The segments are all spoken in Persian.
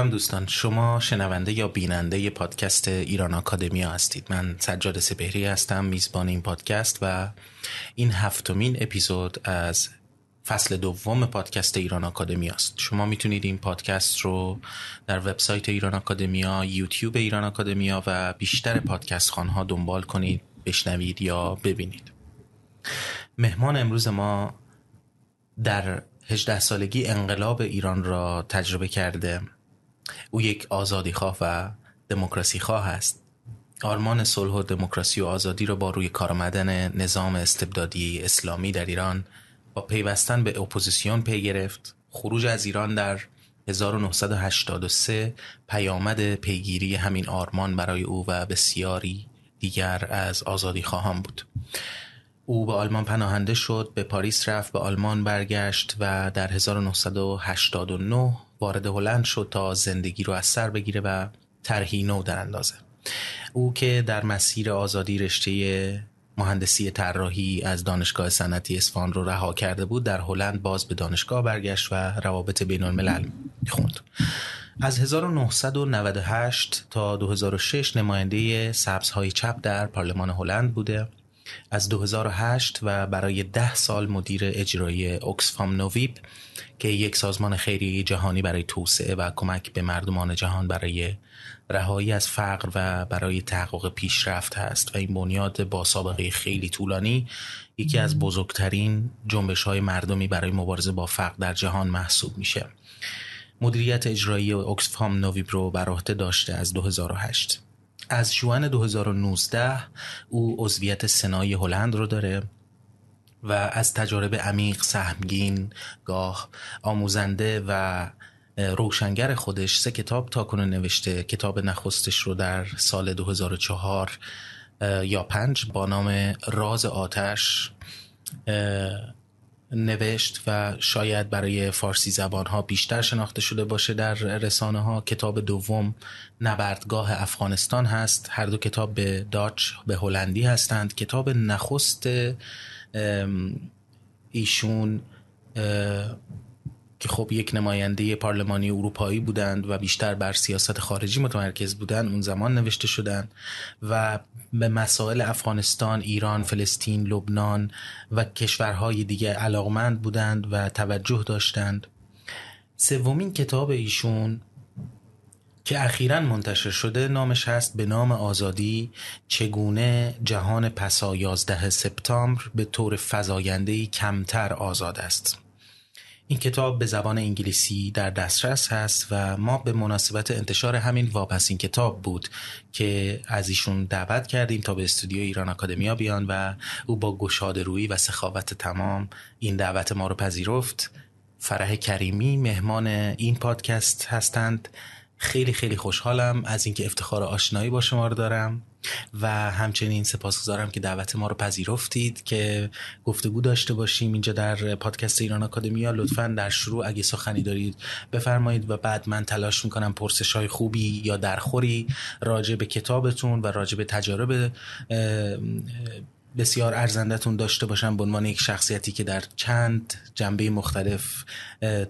سلام دوستان. شما شنونده یا بیننده پادکست ایران آکادمیا هستید. من سجاد سپهری هستم میزبان این پادکست و این هفتمین اپیزود از فصل دوم پادکست ایران آکادمیا است. شما می‌تونید این پادکست رو در وبسایت ایران آکادمیا یوتیوب ایران آکادمیا و بیشتر پادکست خانها دنبال کنید بشنوید یا ببینید. مهمان امروز ما در 18 سالگی انقلاب ایران را تجربه کرده او یک آزادی خواه و دموکراسی خواه است. آرمان صلح و دموکراسی و آزادی را با روی کار آمدن نظام استبدادی اسلامی در ایران با پیوستن به اپوزیسیون پی گرفت. خروج از ایران در 1983 پیامد پیگیری همین آرمان برای او و بسیاری دیگر از آزادی خواهان بود. او به آلمان پناهنده شد به پاریس رفت به آلمان برگشت و در 1989 وارد هلند شد تا زندگی رو از سر بگیره و طرحی نو در اندازه. او که در مسیر آزادی رشته مهندسی طراحی از دانشگاه صنعتی اصفهان رو رها کرده بود در هلند باز به دانشگاه برگشت و روابط بین الملل خوند. از 1998 تا 2006 نماینده سبزهای چپ در پارلمان هلند بوده. از 2008 و برای ده سال مدیر اجرایی اوکسفام نویب که یک سازمان خیری جهانی برای توسعه و کمک به مردمان جهان برای رهایی از فقر و برای تحقق پیشرفت هست و این بنیاد با سابقه خیلی طولانی یکی از بزرگترین جنبش های مردمی برای مبارزه با فقر در جهان محسوب میشه. مدیریت اجرایی اوکسفام نویب رو بر داشته از 2008 از جوان 2019 او عضویت سنای هلند رو داره و از تجارب عمیق سهمگین گاه آموزنده و روشنگر خودش سه کتاب تا کنه نوشته. کتاب نخستش رو در سال 2004 یا پنج با نام راز آتش نوشت و شاید برای فارسی زبان ها بیشتر شناخته شده باشه در رسانه ها کتاب دوم نبردگاه افغانستان هست. هر دو کتاب به داچ به هلندی هستند. کتاب نخست ایشون که خب یک نماینده پارلمانی اروپایی بودند و بیشتر بر سیاست خارجی متمرکز بودند اون زمان نوشته شدند و به مسائل افغانستان، ایران، فلسطین، لبنان و کشورهای دیگه علاقمند بودند و توجه داشتند. سومین کتاب ایشون که اخیرا منتشر شده نامش هست به نام آزادی چگونه جهان پسا 11 سپتامبر به طور فزاینده‌ای کمتر آزاد است. این کتاب به زبان انگلیسی در دسترس هست و ما به مناسبت انتشار همین واپسین کتاب بود که از ایشون دعوت کردیم تا به استودیو ایران آکادمیا بیان و او با گشاد روی و سخاوت تمام این دعوت ما رو پذیرفت. فرح کریمی مهمان این پادکست هستند. خیلی خیلی خوشحالم از اینکه افتخار آشنایی با شما رو دارم و همچنین سپاسگزارم که دعوت ما رو پذیرفتید که گفتگو داشته باشیم اینجا در پادکست ایران آکادمیا. لطفا در شروع اگه سخنی دارید بفرمایید و بعد من تلاش می‌کنم پرسش های خوبی یا درخوری راجع به کتابتون و راجع به تجارب بسیار ارزندتون داشته باشم به عنوان یک شخصیتی که در چند جنبه مختلف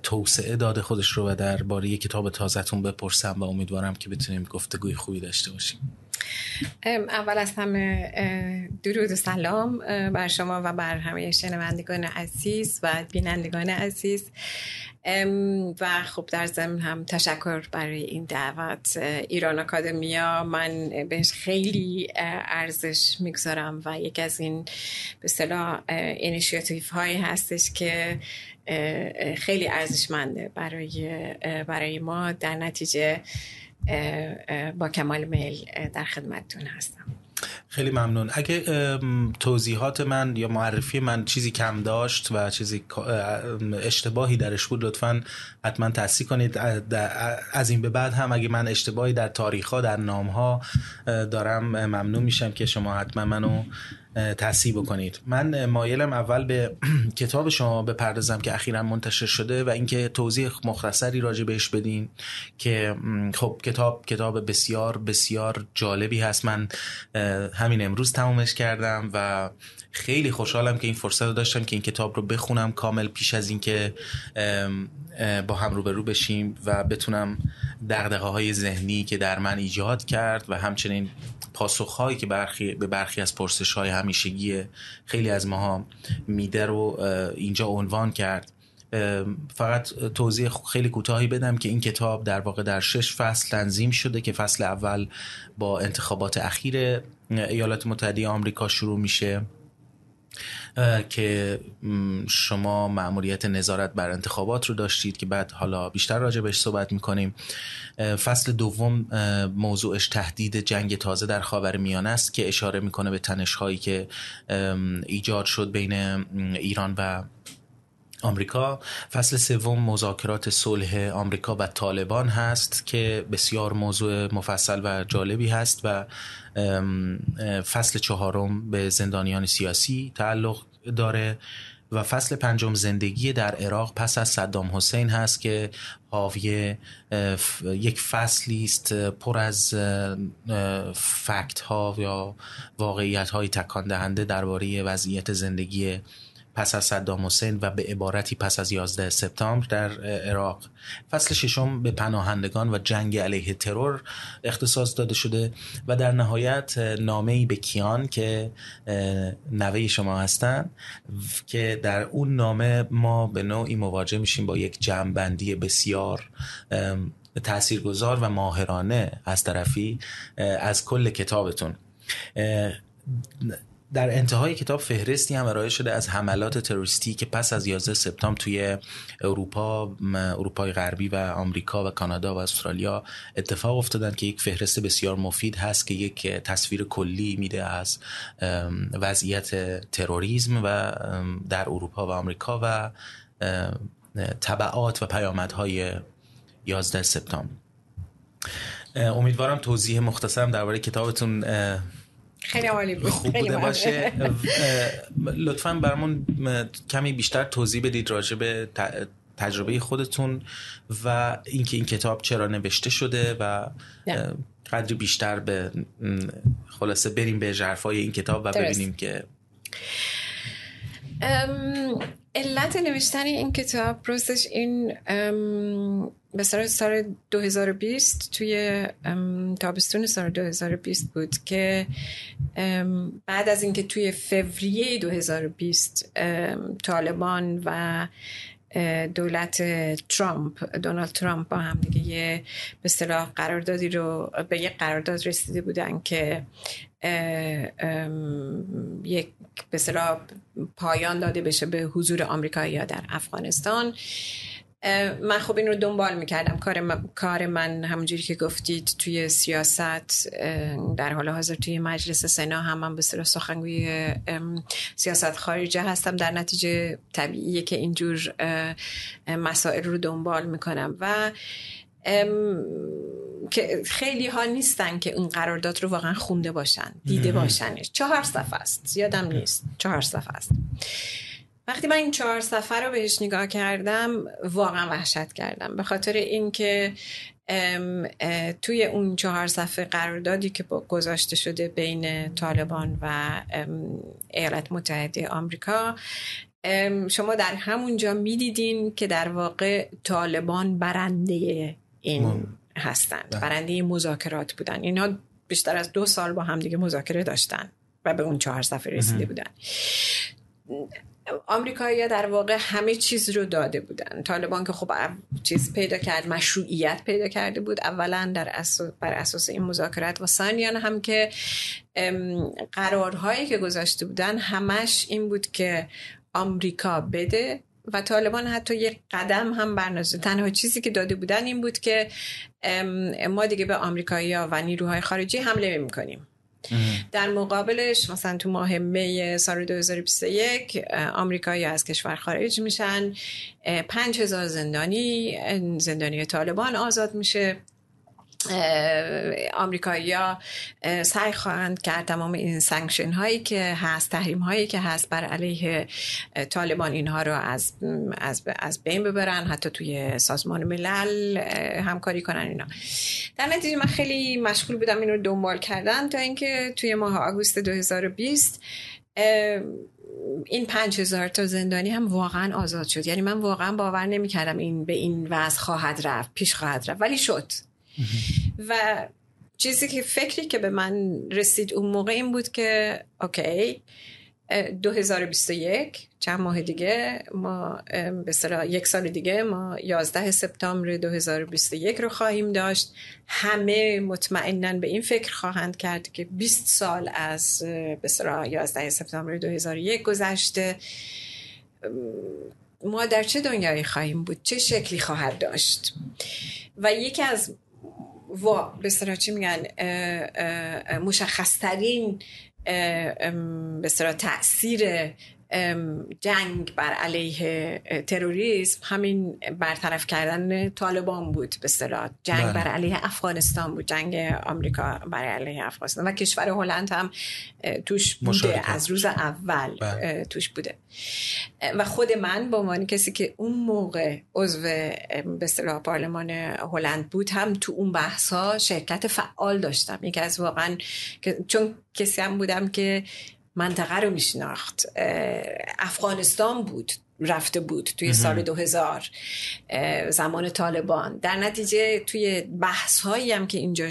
توسعه داده خودش رو و در باره کتاب تازهتون بپرسم و امیدوارم که بتونیم گفتگوی خوبی داشته باشیم. اول از همه درود و سلام بر شما و بر همه شنوندگان عزیز و بینندگان عزیز. و خب در ضمن هم تشکر برای این دعوت ایران اکادمیا من بهش خیلی ارزش می‌گذارم و یک از این به صلاح اینیشیاتیف هایی هستش که خیلی ارزشمنده برای برای ما. در نتیجه با کمال میل در خدمتتون هستم. خیلی ممنون. اگه توضیحات من یا معرفی من چیزی کم داشت و چیزی اشتباهی درش بود لطفا حتما تصحیح کنید. از این به بعد هم اگه من اشتباهی در تاریخ ها در نام ها دارم ممنون میشم که شما حتما منو تصحیح بکنید. من مایلم اول به کتاب شما بپردازم که اخیرا منتشر شده و اینکه توضیح مختصری راجع بهش بدین که خب کتاب کتاب بسیار بسیار جالبی هست. من همین امروز تمومش کردم و خیلی خوشحالم که این فرصت رو داشتم که این کتاب رو بخونم کامل پیش از اینکه با هم روبرو بشیم و بتونم دقدقه های ذهنی که در من ایجاد کرد و همچنین پاسخهایی که برخی به برخی از پرسش های همیشگی خیلی از ماها میده رو اینجا عنوان کرد. فقط توضیح خیلی کوتاهی بدم که این کتاب در واقع در شش فصل تنظیم شده که فصل اول با انتخابات اخیر ایالات متحده آمریکا شروع میشه. که شما معمولیت نظارت بر انتخابات رو داشتید که بعد حالا بیشتر راجع بهش صحبت می‌کنیم. فصل دوم موضوعش تهدید جنگ تازه در خاور میانه است که اشاره می‌کنه به تنش هایی که ایجاد شد بین ایران و آمریکا. فصل سوم مذاکرات صلح آمریکا و طالبان هست که بسیار موضوع مفصل و جالبی هست و فصل چهارم به زندانیان سیاسی تعلق داره و فصل پنجم زندگی در عراق پس از صدام حسین هست که حاوی یک فصلی است پر از فکت ها یا واقعیت های تکان دهنده درباره وضعیت زندگی پس از صدام حسین و به عبارتی پس از 11 سپتامبر در عراق. فصل ششم به پناهندگان و جنگ علیه ترور اختصاص داده شده و در نهایت نامه ای به کیان که نوه شما هستن که در اون نامه ما به نوعی مواجه میشیم با یک جمعبندی بسیار تاثیرگذار و ماهرانه از طرفی از کل کتابتون. در انتهای کتاب فهرستی هم ارائه شده از حملات تروریستی که پس از 11 سپتامبر توی اروپا اروپای غربی و آمریکا و کانادا و استرالیا اتفاق افتادن که یک فهرست بسیار مفید هست که یک تصویر کلی میده از وضعیت تروریسم و در اروپا و آمریکا و طبعات و پیامدهای 11 سپتامبر. امیدوارم توضیح مختصرم درباره کتابتون خیلی عالی بود خوب بوده. باشه لطفا برامون کمی بیشتر توضیح بدید راجع به تجربه خودتون و اینکه این کتاب چرا نوشته شده و قدری بیشتر به خلاصه بریم به جرفای این کتاب و ببینیم که علت نوشتن این کتاب پروسش این به سال 2020 توی تابستون سال 2020 بود که بعد از اینکه توی فوریه 2020 طالبان و دولت ترامپ دونالد ترامپ با هم دیگه یه به اصطلاح قراردادی رو به یه قرارداد رسیده بودن که یک به اصطلاح پایان داده بشه به حضور آمریکایی در افغانستان. من خب این رو دنبال می‌کردم. کار من, کار من همونجوری که گفتید توی سیاست در حال حاضر توی مجلس سنا هم من به صلاح سخنگوی سیاست خارجه هستم. در نتیجه طبیعیه که اینجور مسائل رو دنبال می‌کنم. و که خیلی ها نیستن که اون قرارداد رو واقعا خونده باشن دیده باشنش. چهار صفحه است. یادم نیست. چهار صفحه است. وقتی من این چهار صفحه رو بهش نگاه کردم واقعا وحشت کردم. به خاطر اینکه توی اون چهار صفحه قراردادی که گذاشته شده بین طالبان و ایالات متحده آمریکا شما در همونجا می‌دیدین که در واقع طالبان برنده این هستند. بله. برنده مذاکرات بودن. اینها بیشتر از دو سال با همدیگه مذاکره داشتن و به اون چهار صفحه رسیده بودن. آمریکایی در واقع همه چیز رو داده بودن. طالبان که خب چیز پیدا کرد مشروعیت پیدا کرده بود. اولا در اساس بر اساس این مذاکرات و ثانیا هم که قرارهایی که گذاشته بودن همش این بود که آمریکا بده و طالبان حتی یک قدم هم برنازه. تنها چیزی که داده بودن این بود که ما دیگه به آمریکایی و نیروهای خارجی حمله می‌کنیم در مقابلش مثلا تو ماه می سال 2021 آمریکایی از کشور خارج میشن. 5000 زندانی زندانی طالبان آزاد میشه. آمریکایی ها سعی خواهند کرد تمام این sanction هایی که هست تحریم هایی که هست بر علیه طالبان اینها رو از, از, از بین ببرن حتی توی سازمان ملل همکاری کنن اینا. در نتیجه من خیلی مشغول بودم این رو دنبال کردن تا اینکه توی ماه آگوست 2020 این پنج هزار تا زندانی هم واقعا آزاد شد. یعنی من واقعا باور نمی کردم این به این وضع خواهد رفت پیش خواهد رفت. ولی شد. و چیزی که فکری که به من رسید اون موقع این بود که اوکی 2021 چند ماه دیگه ما به یک سال دیگه ما 11 سپتامبر 2021 رو خواهیم داشت. همه مطمئنا به این فکر خواهند کرد که 20 سال از به 11 سپتامبر 2001 گذشته. ما در چه دنیایی خواهیم بود؟ چه شکلی خواهد داشت؟ و یکی از و به چی میگن مشخصترین به تاثیر جنگ بر علیه تروریسم. همین برطرف کردن طالبان بود به اصطلاح. جنگ بله. بر علیه افغانستان بود. جنگ آمریکا بر علیه افغانستان. و کشور هلند هم توش بوده. از روز اول بله. توش بوده. و خود من به عنوان کسی که اون موقع عضو به اصطلاح پارلمان هلند بود هم تو اون بحث ها شرکت فعال داشتم. یکی از واقعا چون کسی هم بودم که منطقه رو میشناخت. افغانستان بود رفته بود توی سال 2000 زمان طالبان. در نتیجه توی بحث هایی هم که اینجا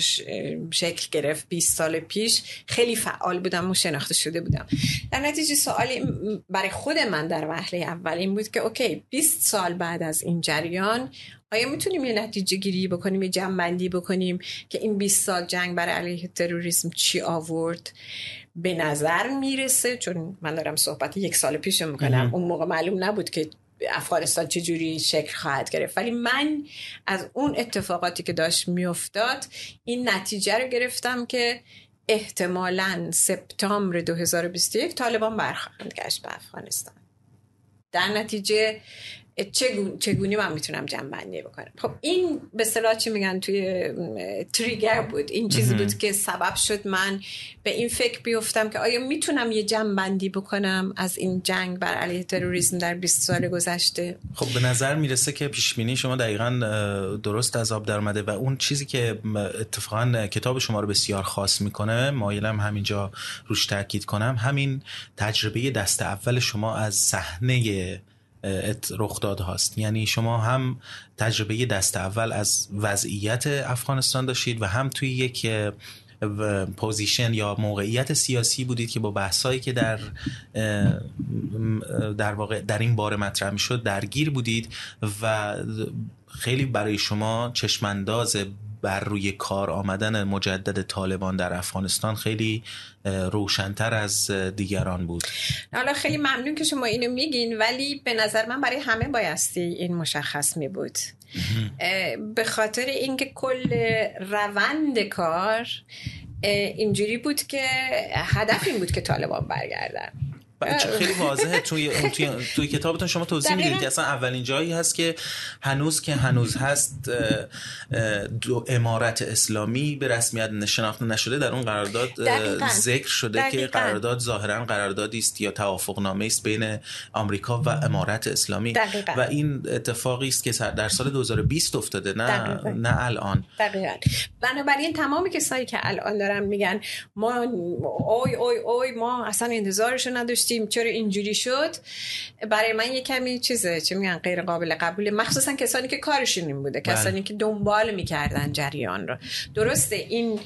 شکل گرفت 20 سال پیش خیلی فعال بودم و شناخته شده بودم. در نتیجه سوالی برای خود من در وهله اول این بود که اوکی 20 سال بعد از این جریان آیا می‌تونیم یه نتیجه گیری بکنیم یه جمع بکنیم که این 20 سال جنگ برای علیه تروریسم چی آورد؟ به نظر می‌رسه چون من دارم صحبت یک سال پیش می‌کنم اون موقع معلوم نبود که افغانستان چجوری شکل خواهد گرفت. ولی من از اون اتفاقاتی که داشت میافتاد این نتیجه رو گرفتم که احتمالا سپتامبر 2021 طالبان برخواهند گشت به افغانستان. در نتیجه چگونه من می‌تونم جنبندی بکنم؟ خب این به صلاح چی میگن توی تریگر بود. این چیزی بود که سبب شد من به این فکر بیفتم که آیا می‌تونم یه جنبندی بکنم از این جنگ بر علیه تروریسم در 20 سال گذشته؟ خب به نظر می‌رسه که پیشبینی شما دقیقا درست از آب در و اون چیزی که اتفاقا کتاب شما رو بسیار خاص می‌کنه مایلم همینجا روش تاکید کنم همین تجربه دست اول شما از صحنه رخداد هاست. یعنی شما هم تجربه دست اول از وضعیت افغانستان داشتید و هم توی یک پوزیشن یا موقعیت سیاسی بودید که با بحثایی که در در واقع در این باره مطرح شد درگیر بودید و خیلی برای شما چشمانداز بر روی کار آمدن مجدد طالبان در افغانستان خیلی روشنتر از دیگران بود. حالا خیلی ممنون که شما اینو میگین ولی به نظر من برای همه بایستی این مشخص می بود به خاطر اینکه کل روند کار اینجوری بود که هدف این بود که طالبان برگردن. خیلی واضحه. توی توی, توی کتابتون شما توضیح می‌دید که اصلا اولین جایی هست که هنوز که هنوز هست دو امارت اسلامی به رسمیت شناخته نشده در اون قرارداد ذکر شده که قرارداد ظاهرا قراردادی است یا توافق نامه است بین آمریکا و امارت اسلامی. و این اتفاقی است که در سال 2020 افتاده نه نه الان. دقیقاً. بنابراین تمامی کسایی که الان دارن میگن ما اوی اوی اوی ما اصلا انتظارش نداشتیم. چرا اینجوری شد؟ برای من یه کمی چیزه چه میگن غیر قابل قبول. مخصوصا کسانی که کارشون این بوده بله. کسانی که دنبال می‌کردن جریان رو. درسته این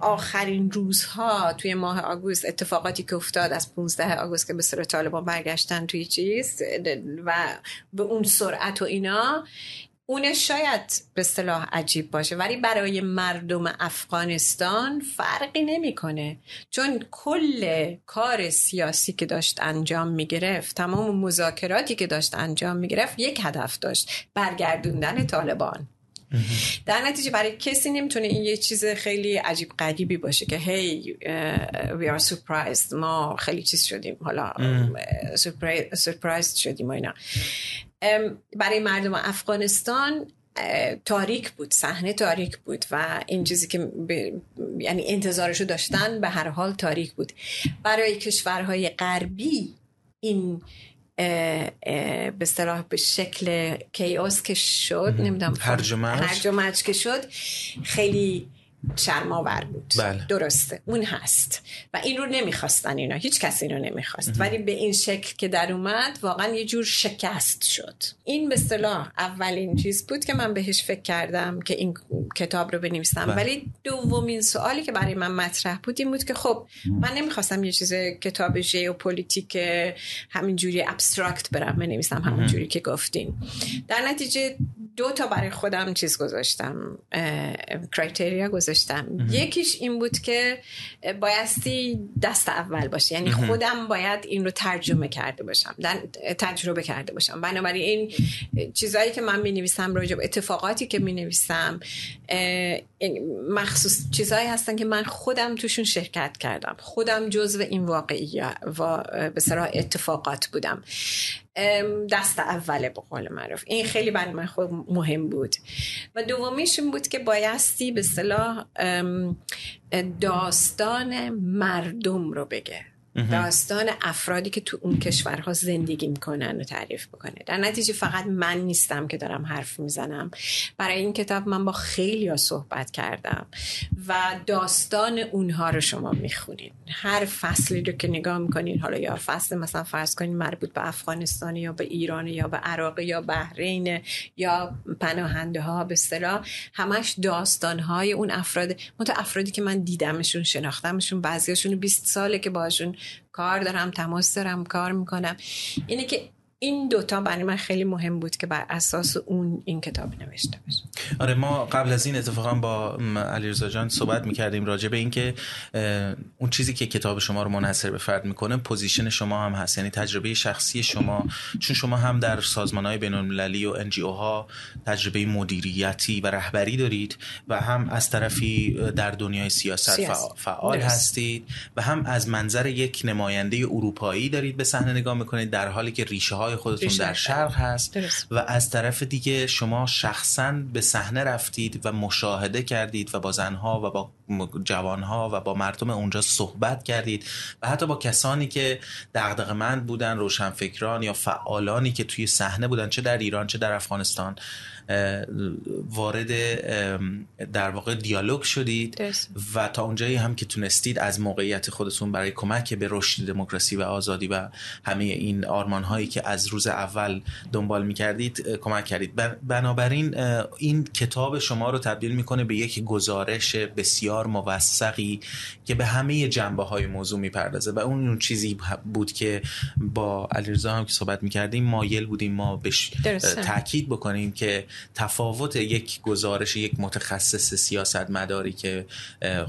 آخرین روزها توی ماه آگوست اتفاقاتی که افتاد از 15 آگوست که به سر طالبان برگشتن توی چیز و به اون سرعت و اینا اون شاید به صلاح عجیب باشه ولی برای مردم افغانستان فرقی نمی‌کنه. چون کل کار سیاسی که داشت انجام می‌گرفت تمام مذاکراتی که داشت انجام می‌گرفت یک هدف داشت برگردوندن طالبان. در نتیجه برای کسی نمی‌تونه این یه چیز خیلی عجیب غریبی باشه که هی we are surprised. ما خیلی چیز شدیم حالا سورپرایز شدیم و اینا. برای مردم افغانستان تاریک بود صحنه تاریک بود و این چیزی که ب... یعنی انتظارشو داشتن به هر حال تاریک بود. برای کشورهای غربی این به صلاح به شکل کیاس که شد نمی‌دونم هرج و که شد خیلی شرماور بود. بله. درسته. اون هست. و این رو نمی‌خواستن اینا. هیچ کسی رو نمی‌خواست. ولی به این شکل که در اومد واقعا یه جور شکست شد. این به صلاح اولین چیز بود که من بهش فکر کردم که این کتاب رو بنویسم. بله. ولی دومین سوالی که برای من مطرح بود این بود که خب من نمی‌خواستم یه چیز کتاب ژئوپلیتیک همینجوری abstract برم بنویسم همونجوری که گفتین. در نتیجه دو تا برای خودم چیز گذاشتم criteria گذاشتم. یکیش این بود که بایستی دست اول باشه. یعنی خودم باید این رو ترجمه کرده باشم تجربه کرده باشم. بنابراین این چیزهایی که من می نویسم راجع به اتفاقاتی که می نویسم مخصوص چیزهایی هستن که من خودم توشون شرکت کردم. خودم جزو این واقعی و به اتفاقات بودم. دست اوله به قول معروف. این خیلی برای من خود مهم بود. و دومیش این بود که بایستی به صلاح داستان مردم رو بگه. داستان افرادی که تو اون کشورها زندگی می‌کنن و تعریف بکنه. در نتیجه فقط من نیستم که دارم حرف می‌زنم. برای این کتاب من با خیلی ها صحبت کردم و داستان اونها رو شما می‌خونید هر فصلی رو که نگاه می‌کنین حالا یا فصل مثلا فرض کنین مربوط به افغانستان یا به ایران یا به عراق یا بحرین یا پناهنده ها به صلاح همش داستان های اون افراد. منتها افرادی که من دیدمشون شناختمشون بعضیاشون 20 ساله که باشون کار دارم تماس دارم کار می‌کنم. اینه که این دوتا برای من خیلی مهم بود که بر اساس اون این کتاب نوشته بشه. آره ما قبل از این اتفاقا با علیرضا جان صحبت می‌کردیم راجع به اینکه اون چیزی که کتاب شما رو منحصر به فرد می‌کنه position شما هم هست. یعنی تجربه شخصی شما چون شما هم در سازمان های بین المللی و NGO ها تجربه مدیریتی و رهبری دارید و هم از طرفی در دنیای سیاست فعال هستید و هم از منظر یک نماینده اروپایی دارید به صحنه نگاه می‌کنید در حالی که ریشه های خودتون در شرق هست و از طرف دیگه شما شخصا به صحنه رفتید و مشاهده کردید و با زنها و با جوانها و با مردم اونجا صحبت کردید و حتی با کسانی که دغدغه‌مند بودن روشنفکران یا فعالانی که توی صحنه بودن چه در ایران چه در افغانستان. وارد در واقع دیالوگ شدید و تا اونجایی هم که تونستید از موقعیت خودتون برای کمک به رشد دموکراسی و آزادی و همه این آرمان هایی که از روز اول دنبال می‌کردید کمک کردید. بنابراین این کتاب شما رو تبدیل می‌کنه به یک گزارش بسیار موثقی که به همه جنبه های موضوع می‌پردازه. و اون چیزی بود که با علیرضا هم که صحبت می‌کردیم مایل بودیم ما بهش تاکید بکنیم که تفاوت یک گزارش یک متخصص سیاست مداری که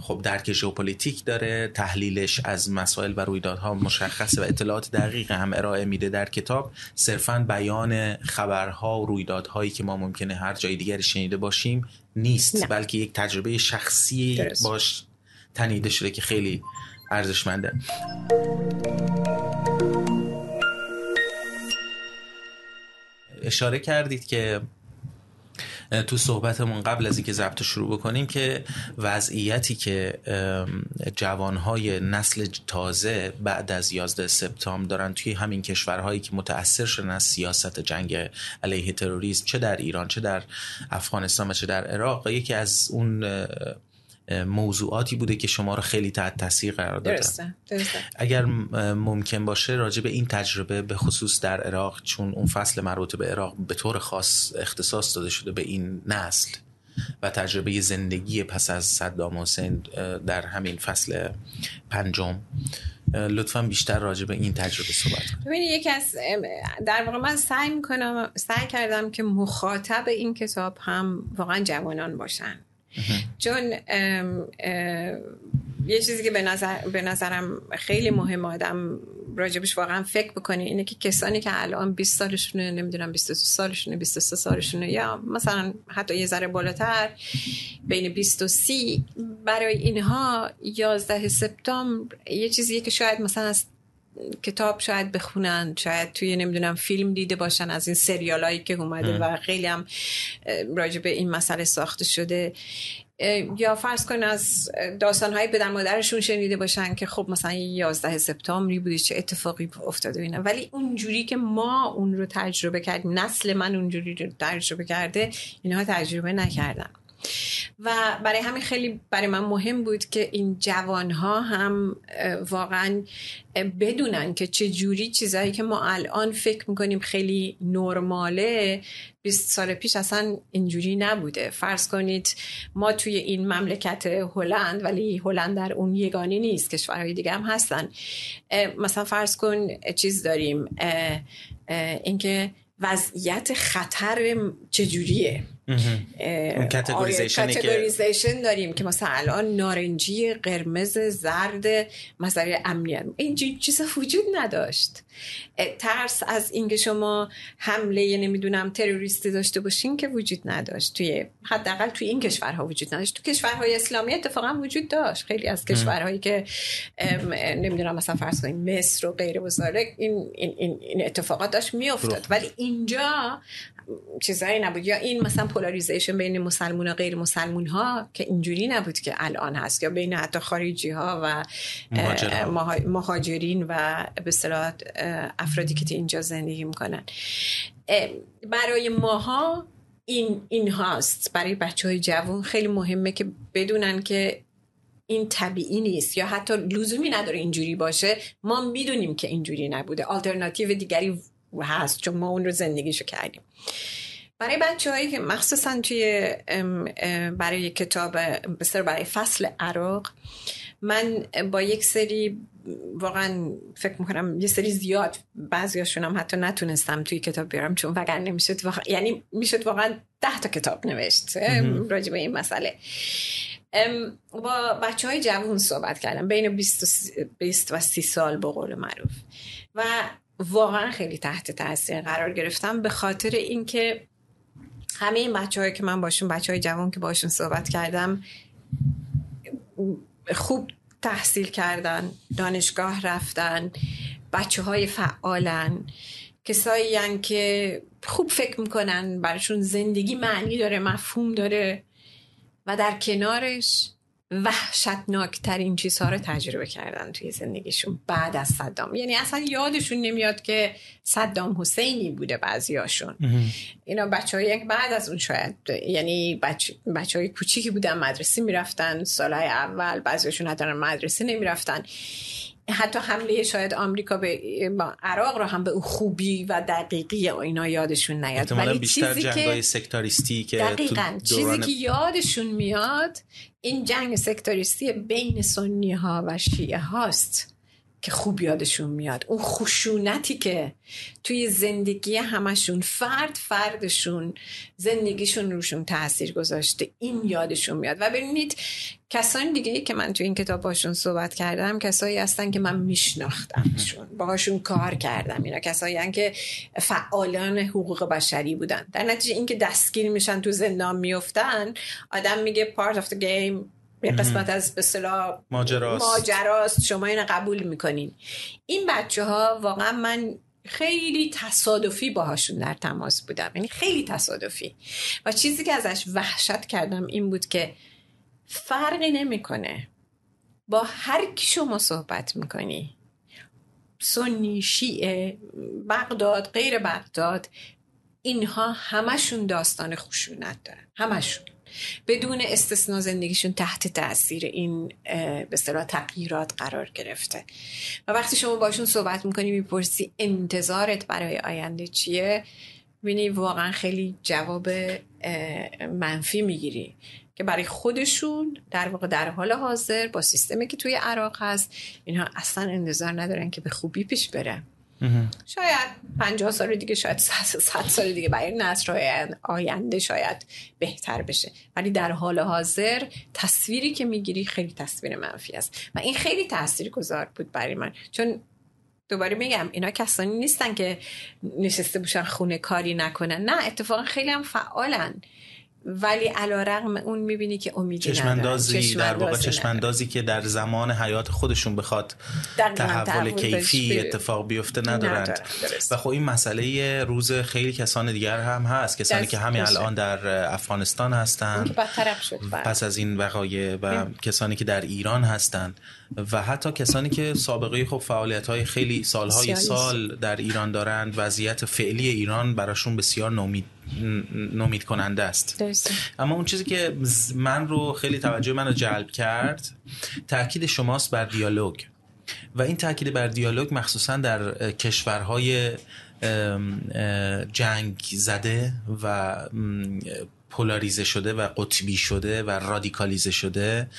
خب درک ژئوپلیتیک داره تحلیلش از مسائل و رویدادها مشخصه و اطلاعات دقیق هم ارائه میده در کتاب. صرفا بیان خبرها و رویدادهایی که ما ممکنه هر جای دیگری شنیده باشیم نیست بلکه یک تجربه شخصی باش تنیده شده که خیلی ارزشمنده. اشاره کردید که تو صحبتمون قبل از اینکه ضبط شروع بکنیم که وضعیتی که جوانهای نسل تازه بعد از 11 سپتامبر دارن توی همین کشورهایی که متأثر شدن از سیاست جنگ علیه تروریسم چه در ایران چه در افغانستان و چه در عراق. یکی از اون موضوعاتی بوده که شما رو خیلی تحت تاثیر قرار داده درسته. درسته. اگر ممکن باشه راجع به این تجربه به خصوص در عراق چون اون فصل مربوط به عراق به طور خاص اختصاص داده شده به این نسل و تجربه زندگی پس از صدام حسین در همین فصل پنجم لطفا بیشتر راجع به این تجربه صحبت کنید ببینید یکی از در واقع من سعی می‌کنم سعی کردم که مخاطب این کتاب هم واقعا جوانان باشن چون یه چیزی که به, نظر، به نظرم خیلی مهم آدم راجبش واقعا فکر بکنی اینه که کسانی که الان 20 سالشونه نمی‌دونم 22 سالشونه 23 سالشونه یا مثلا حتی یه ذره بالاتر بین 20 و 30 برای اینها 11 سپتامبر یه چیزیه که شاید مثلا از کتاب شاید بخونن شاید توی نمی‌دونم فیلم دیده باشن از این سریال هایی که اومده و خیلی هم راجع به این مسئله ساخته شده. یا فرض کن از داستان های پدر مادرشون شنیده باشن که خب مثلا 11 سپتامبری بودی چه اتفاقی افتاده اینا. ولی اونجوری که ما اون رو تجربه کردیم نسل من اونجوری رو تجربه کرده اینها تجربه نکردن و برای همین خیلی برای من مهم بود که این جوان ها هم واقعا بدونن که چه جوری چیزهایی که ما الان فکر می‌کنیم خیلی نرماله 20 سال پیش اصلا اینجوری نبوده. فرض کنید ما توی این مملکت هلند ولی هلند در اون یگانی نیست کشورهای دیگه هم هستن. مثلا فرض کن چیز داریم اینکه وضعیت خطر چجوریه؟ کاتگوریزیشن داریم که مثلا الان نارنجی قرمز زرد مثلا امنیت. این چیزا وجود نداشت. ترس از اینکه شما حمله نمی‌دونم تروریستی داشته باشین که وجود نداشت. توی حداقل توی این کشورها وجود نداشت. تو کشورهای اسلامی اتفاقا وجود داشت. خیلی از کشورهایی که نمی‌دونم مثلا فرض کنید مصر و غیر این, این, این اتفاقات داشت میافتاد. ولی اینجا چیزایی نبود. یا این مثلا پولاریزیشن بین مسلمون و غیر مسلمون ها که اینجوری نبود که الان هست یا بین حتی خارجی ها و مهاجرین و به افرادی که اینجا زندگی می‌کنن. برای ماها این این هاست. برای بچه های جوان خیلی مهمه که بدونن که این طبیعی نیست. یا حتی لزومی نداره اینجوری باشه. ما می‌دونیم که اینجوری نبوده. آلترناتیو دیگری هست چون ما اون رو زندگیشو کردیم. برای بچه هایی که مخصوصا توی برای کتاب بسر برای فصل عراق من با یک سری واقعا فکر می‌کنم یه سری زیاد بعضیاشون هم حتی نتونستم توی کتاب بیارم چون وگر نمی‌شد واقعا یعنی می‌شد واقعا ده تا کتاب نوشت راجع به این مسئله. با بچه های جوان صحبت کردم بین 20 و 30 سال به قول معروف. و واقعا خیلی تحت تاثیر قرار گرفتم به خاطر اینکه همه این بچه که من باشون بچه های جوان که باشون صحبت کردم خوب تحصیل کردن دانشگاه رفتن بچه های فعالن کسایی که خوب فکر می‌کنن براشون زندگی معنی داره مفهوم داره و در کنارش وحشتناکترین چیزها رو تجربه کردن توی زندگیشون بعد از صدام. یعنی اصلا یادشون نمیاد که صدام حسینی بوده بعضیاشون. اینا بچه های بعد از اون شاید یعنی بچه, بچه های کوچیکی بودن مدرسه می‌رفتن سالهای اول بعضیاشون حتی مدرسه نمی‌رفتن. حتی حمله شاید آمریکا به عراق رو هم به اون خوبی و دقیقی اینا یادشون نیاد. ولی بیشتر چیزی که سکتاریستی که دقیقا. چیزی که یادشون میاد این جنگ سکتاریستی بین سنی ها و شیعه هاست. که خوب یادشون میاد. اون خشونتی که توی زندگی همشون فرد فردشون زندگیشون روشون تاثیر گذاشته این یادشون میاد. و ببینید کسانی دیگه که من توی این کتاب باشون صحبت کردم کسایی هستن که من میشناختمشون. باهاشون کار کردم. اینا کسایی که فعالان حقوق بشری بودن. در نتیجه اینکه دستگیر میشن تو زندان میفتن آدم میگه part of the game یه قسمت از به ماجراست. ماجراست. شما اینو قبول می‌کنین. این بچه ها واقعا من خیلی تصادفی باهاشون در تماس بودم. یعنی خیلی تصادفی. و چیزی که ازش وحشت کردم این بود که فرقی نمی‌کنه. با هر کی شما صحبت می‌کنی. سنی شیعه بغداد غیر بغداد اینها همشون داستان خشونت دارن. همشون. بدون استثنا زندگیشون تحت تاثیر این به اصطلاح تغییرات قرار گرفته. و وقتی شما باشون صحبت می‌کنی می‌پرسی انتظارت برای آینده چیه؟ بینی واقعا خیلی جواب منفی می‌گیری که برای خودشون در واقع در حال حاضر با سیستمی که توی عراق هست اینها اصلا انتظار ندارن که به خوبی پیش بره شاید پنجاه سال دیگه شاید صد سال دیگه برای نسل آینده شاید بهتر بشه. ولی در حال حاضر تصویری که می‌گیری خیلی تصویر منفی است. و این خیلی تاثیر گذار بود برای من. چون دوباره میگم اینا کسانی نیستن که نشسته باشن خونه کاری نکنن. نه اتفاقا خیلی هم فعالن. ولی علا رقم اون می‌بینی که امیدی چشمندازی در واقع چشمندازی که در زمان حیات خودشون بخواد تحول کیفی اتفاق بیفته ندارند. و خب این مسئله روز خیلی کسان دیگر هم هست کسانی که همین الان در افغانستان هستند پس از این وقایع و کسانی که در ایران هستند و حتی کسانی که سابقه خب فعالیت های خیلی سالهای سال در ایران دارند وضعیت فعلی ایران براشون بسیار نومید نومید کننده است اما اون چیزی که من رو خیلی توجه من رو جلب کرد تاکید شماست بر دیالوگ. و این تاکید بر دیالوگ مخصوصا در کشورهای جنگ زده و پولاریزه شده و قطبی شده و رادیکالیزه شده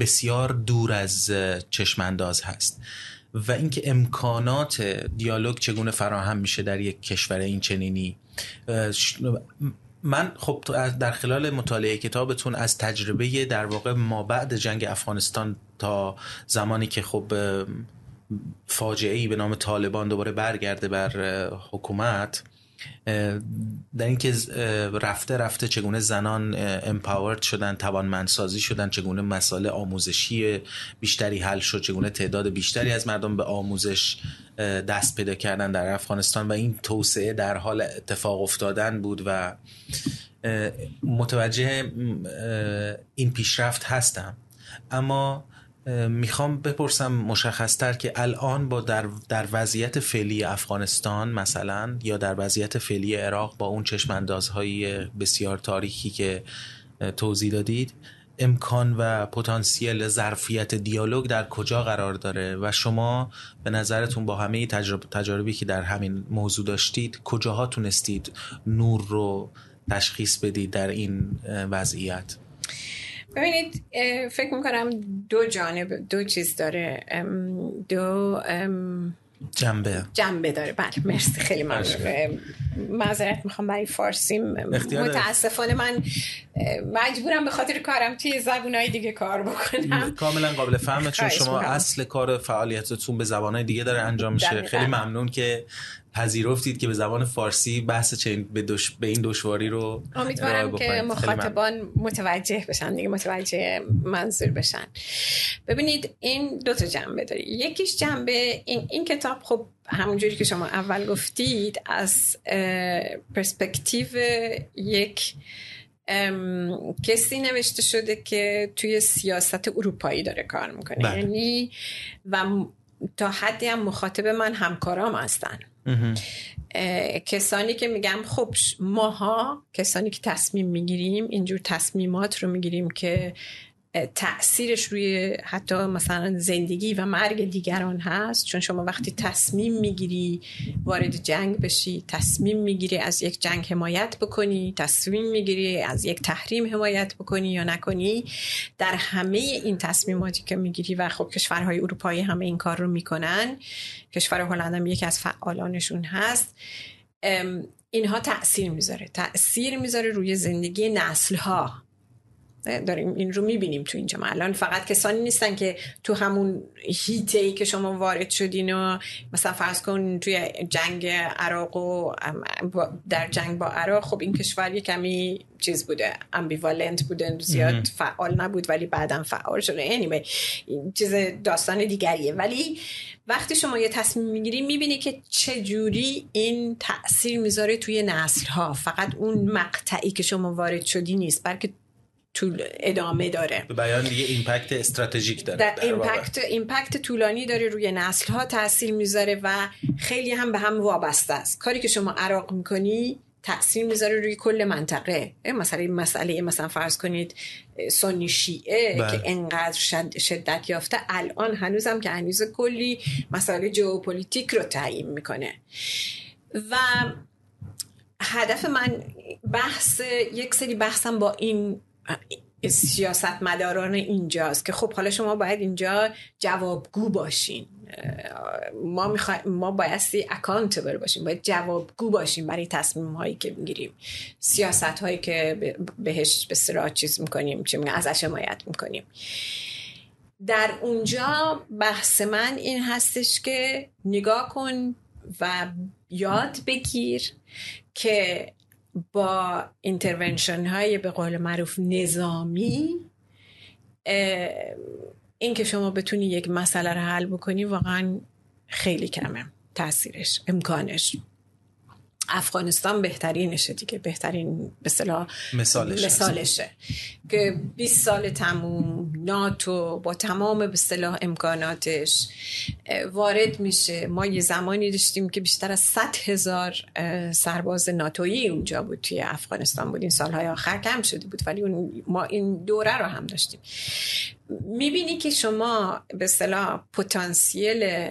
بسیار دور از چشمانداز هست. و اینکه امکانات دیالوگ چگونه فراهم میشه در یک کشور این چنینی من خب در خلال مطالعه کتابتون از تجربه در واقع ما بعد جنگ افغانستان تا زمانی که خب فاجعه ای به نام طالبان دوباره برگرده بر حکومت در اینکه رفته رفته چگونه زنان امپاورد شدن توانمندسازی شدن چگونه مسائل آموزشی بیشتری حل شد چگونه تعداد بیشتری از مردم به آموزش دست پیدا کردن در افغانستان و این توسعه در حال اتفاق افتادن بود و متوجه این پیشرفت هستم. اما می‌خوام بپرسم مشخصتر که الان با در, در وضعیت فعلی افغانستان مثلا یا در وضعیت فعلی عراق با اون چشماندازهای بسیار تاریخی که توضیح دادید امکان و پتانسیل ظرفیت دیالوگ در کجا قرار داره و شما به نظرتون با همه تجرب، تجاربی که در همین موضوع داشتید کجاها تونستید نور رو تشخیص بدید در این وضعیت؟ ببینید فکر می‌کنم دو جانب دو چیز داره. دو جنبه. جنبه داره. بله مرسی خیلی ممنون. معذرت می‌خوام برای فارسی. متاسفانه من مجبورم به خاطر کارم توی زبونهای دیگه کار بکنم. کاملا قابل فهمه چون شما اصل کار فعالیتتون به زبانهای دیگه داره انجام میشه. خیلی ممنون که پذیرفتید که به زبان فارسی بحث چنین به, به این دشواری رو امیدوارم که مخاطبان متوجه بشن دیگه متوجه منظور بشن. ببینید این دو تا جنبه داره یکیش جنبه این, این کتاب خب همونجوری که شما اول گفتید از پرسپکتیو یک کسی نوشته شده که توی سیاست اروپایی داره کار می‌کنه. بله. یعنی و تا حدی هم مخاطب من همکارام هستن. کسانی که میگم خب ماها کسانی که تصمیم می‌گیریم اینجور تصمیمات رو می‌گیریم که تاثیرش روی حتی مثلا زندگی و مرگ دیگران هست. چون شما وقتی تصمیم می‌گیری وارد جنگ بشی تصمیم می‌گیری از یک جنگ حمایت بکنی تصمیم می‌گیری از یک تحریم حمایت بکنی یا نکنی در همه این تصمیماتی که می‌گیری و خب کشورهای اروپایی همه این کار رو می‌کنن کشور هلند هم یکی از فعالانشون هست اینها تاثیر می‌ذاره. تاثیر می‌ذاره روی زندگی نسل ها داریم این رو می‌بینیم تو اینجا الان فقط کسانی نیستن که تو همون هیته ای که شما وارد شدین و مثلا فرض کن توی جنگ عراق و در جنگ با عراق خب این کشور یه کمی چیز بوده امبیوالنت بوده زیاد فعال نبود ولی بعدا فعال شده. Anyway این چیز داستان دیگریه. ولی وقتی شما یه تصمیم می‌گیری می‌بینی که چجوری این تاثیر می‌ذاره توی نسل ها فقط اون مقطعی که شما وارد شدی نیست بلکه طول ادامه داره. به بیان دیگه impact استراتژیک داره. در impact impact طولانی داره روی نسل ها تاثیر می‌ذاره و خیلی هم به هم وابسته است. کاری که شما عراق می‌کنی تاثیر می‌ذاره روی کل منطقه. مثلا این مسئله مثلا فرض کنید سنی شیعه بله. که انقدر شدت یافته الان هنوزم که هنوز کلی مسئله جوپولیتیک رو تعیین می‌کنه. و هدف من بحث یک سری بحثم با این سیاست مداران اینجاست که خب حالا شما باید اینجا جوابگو باشین. ما میخوا... ما بایستی اکانتبل باشیم باید جوابگو باشیم برای تصمیم هایی که می‌گیریم. سیاست هایی که بهش به سرا چیز می‌کنیم چه ازش حمایت می‌کنیم. در اونجا بحث من این هستش که نگاه کن و یاد بگیر که با اینترونشن های به قول معروف نظامی این که شما بتونی یک مسئله رو حل بکنی واقعا خیلی کمه تاثیرش امکانش. افغانستان بهترینشه دیگه. بهترین به مثالشه. مثالشه. که 20 سال تموم ناتو با تمام به صلاح امکاناتش وارد میشه. ما یه زمانی داشتیم که بیشتر از 100 هزار سرباز ناتویی اونجا بود توی افغانستان بود. این سالهای آخر کم شده بود ولی ما این دوره رو هم داشتیم. می‌بینی که شما به صلاح پتانسیل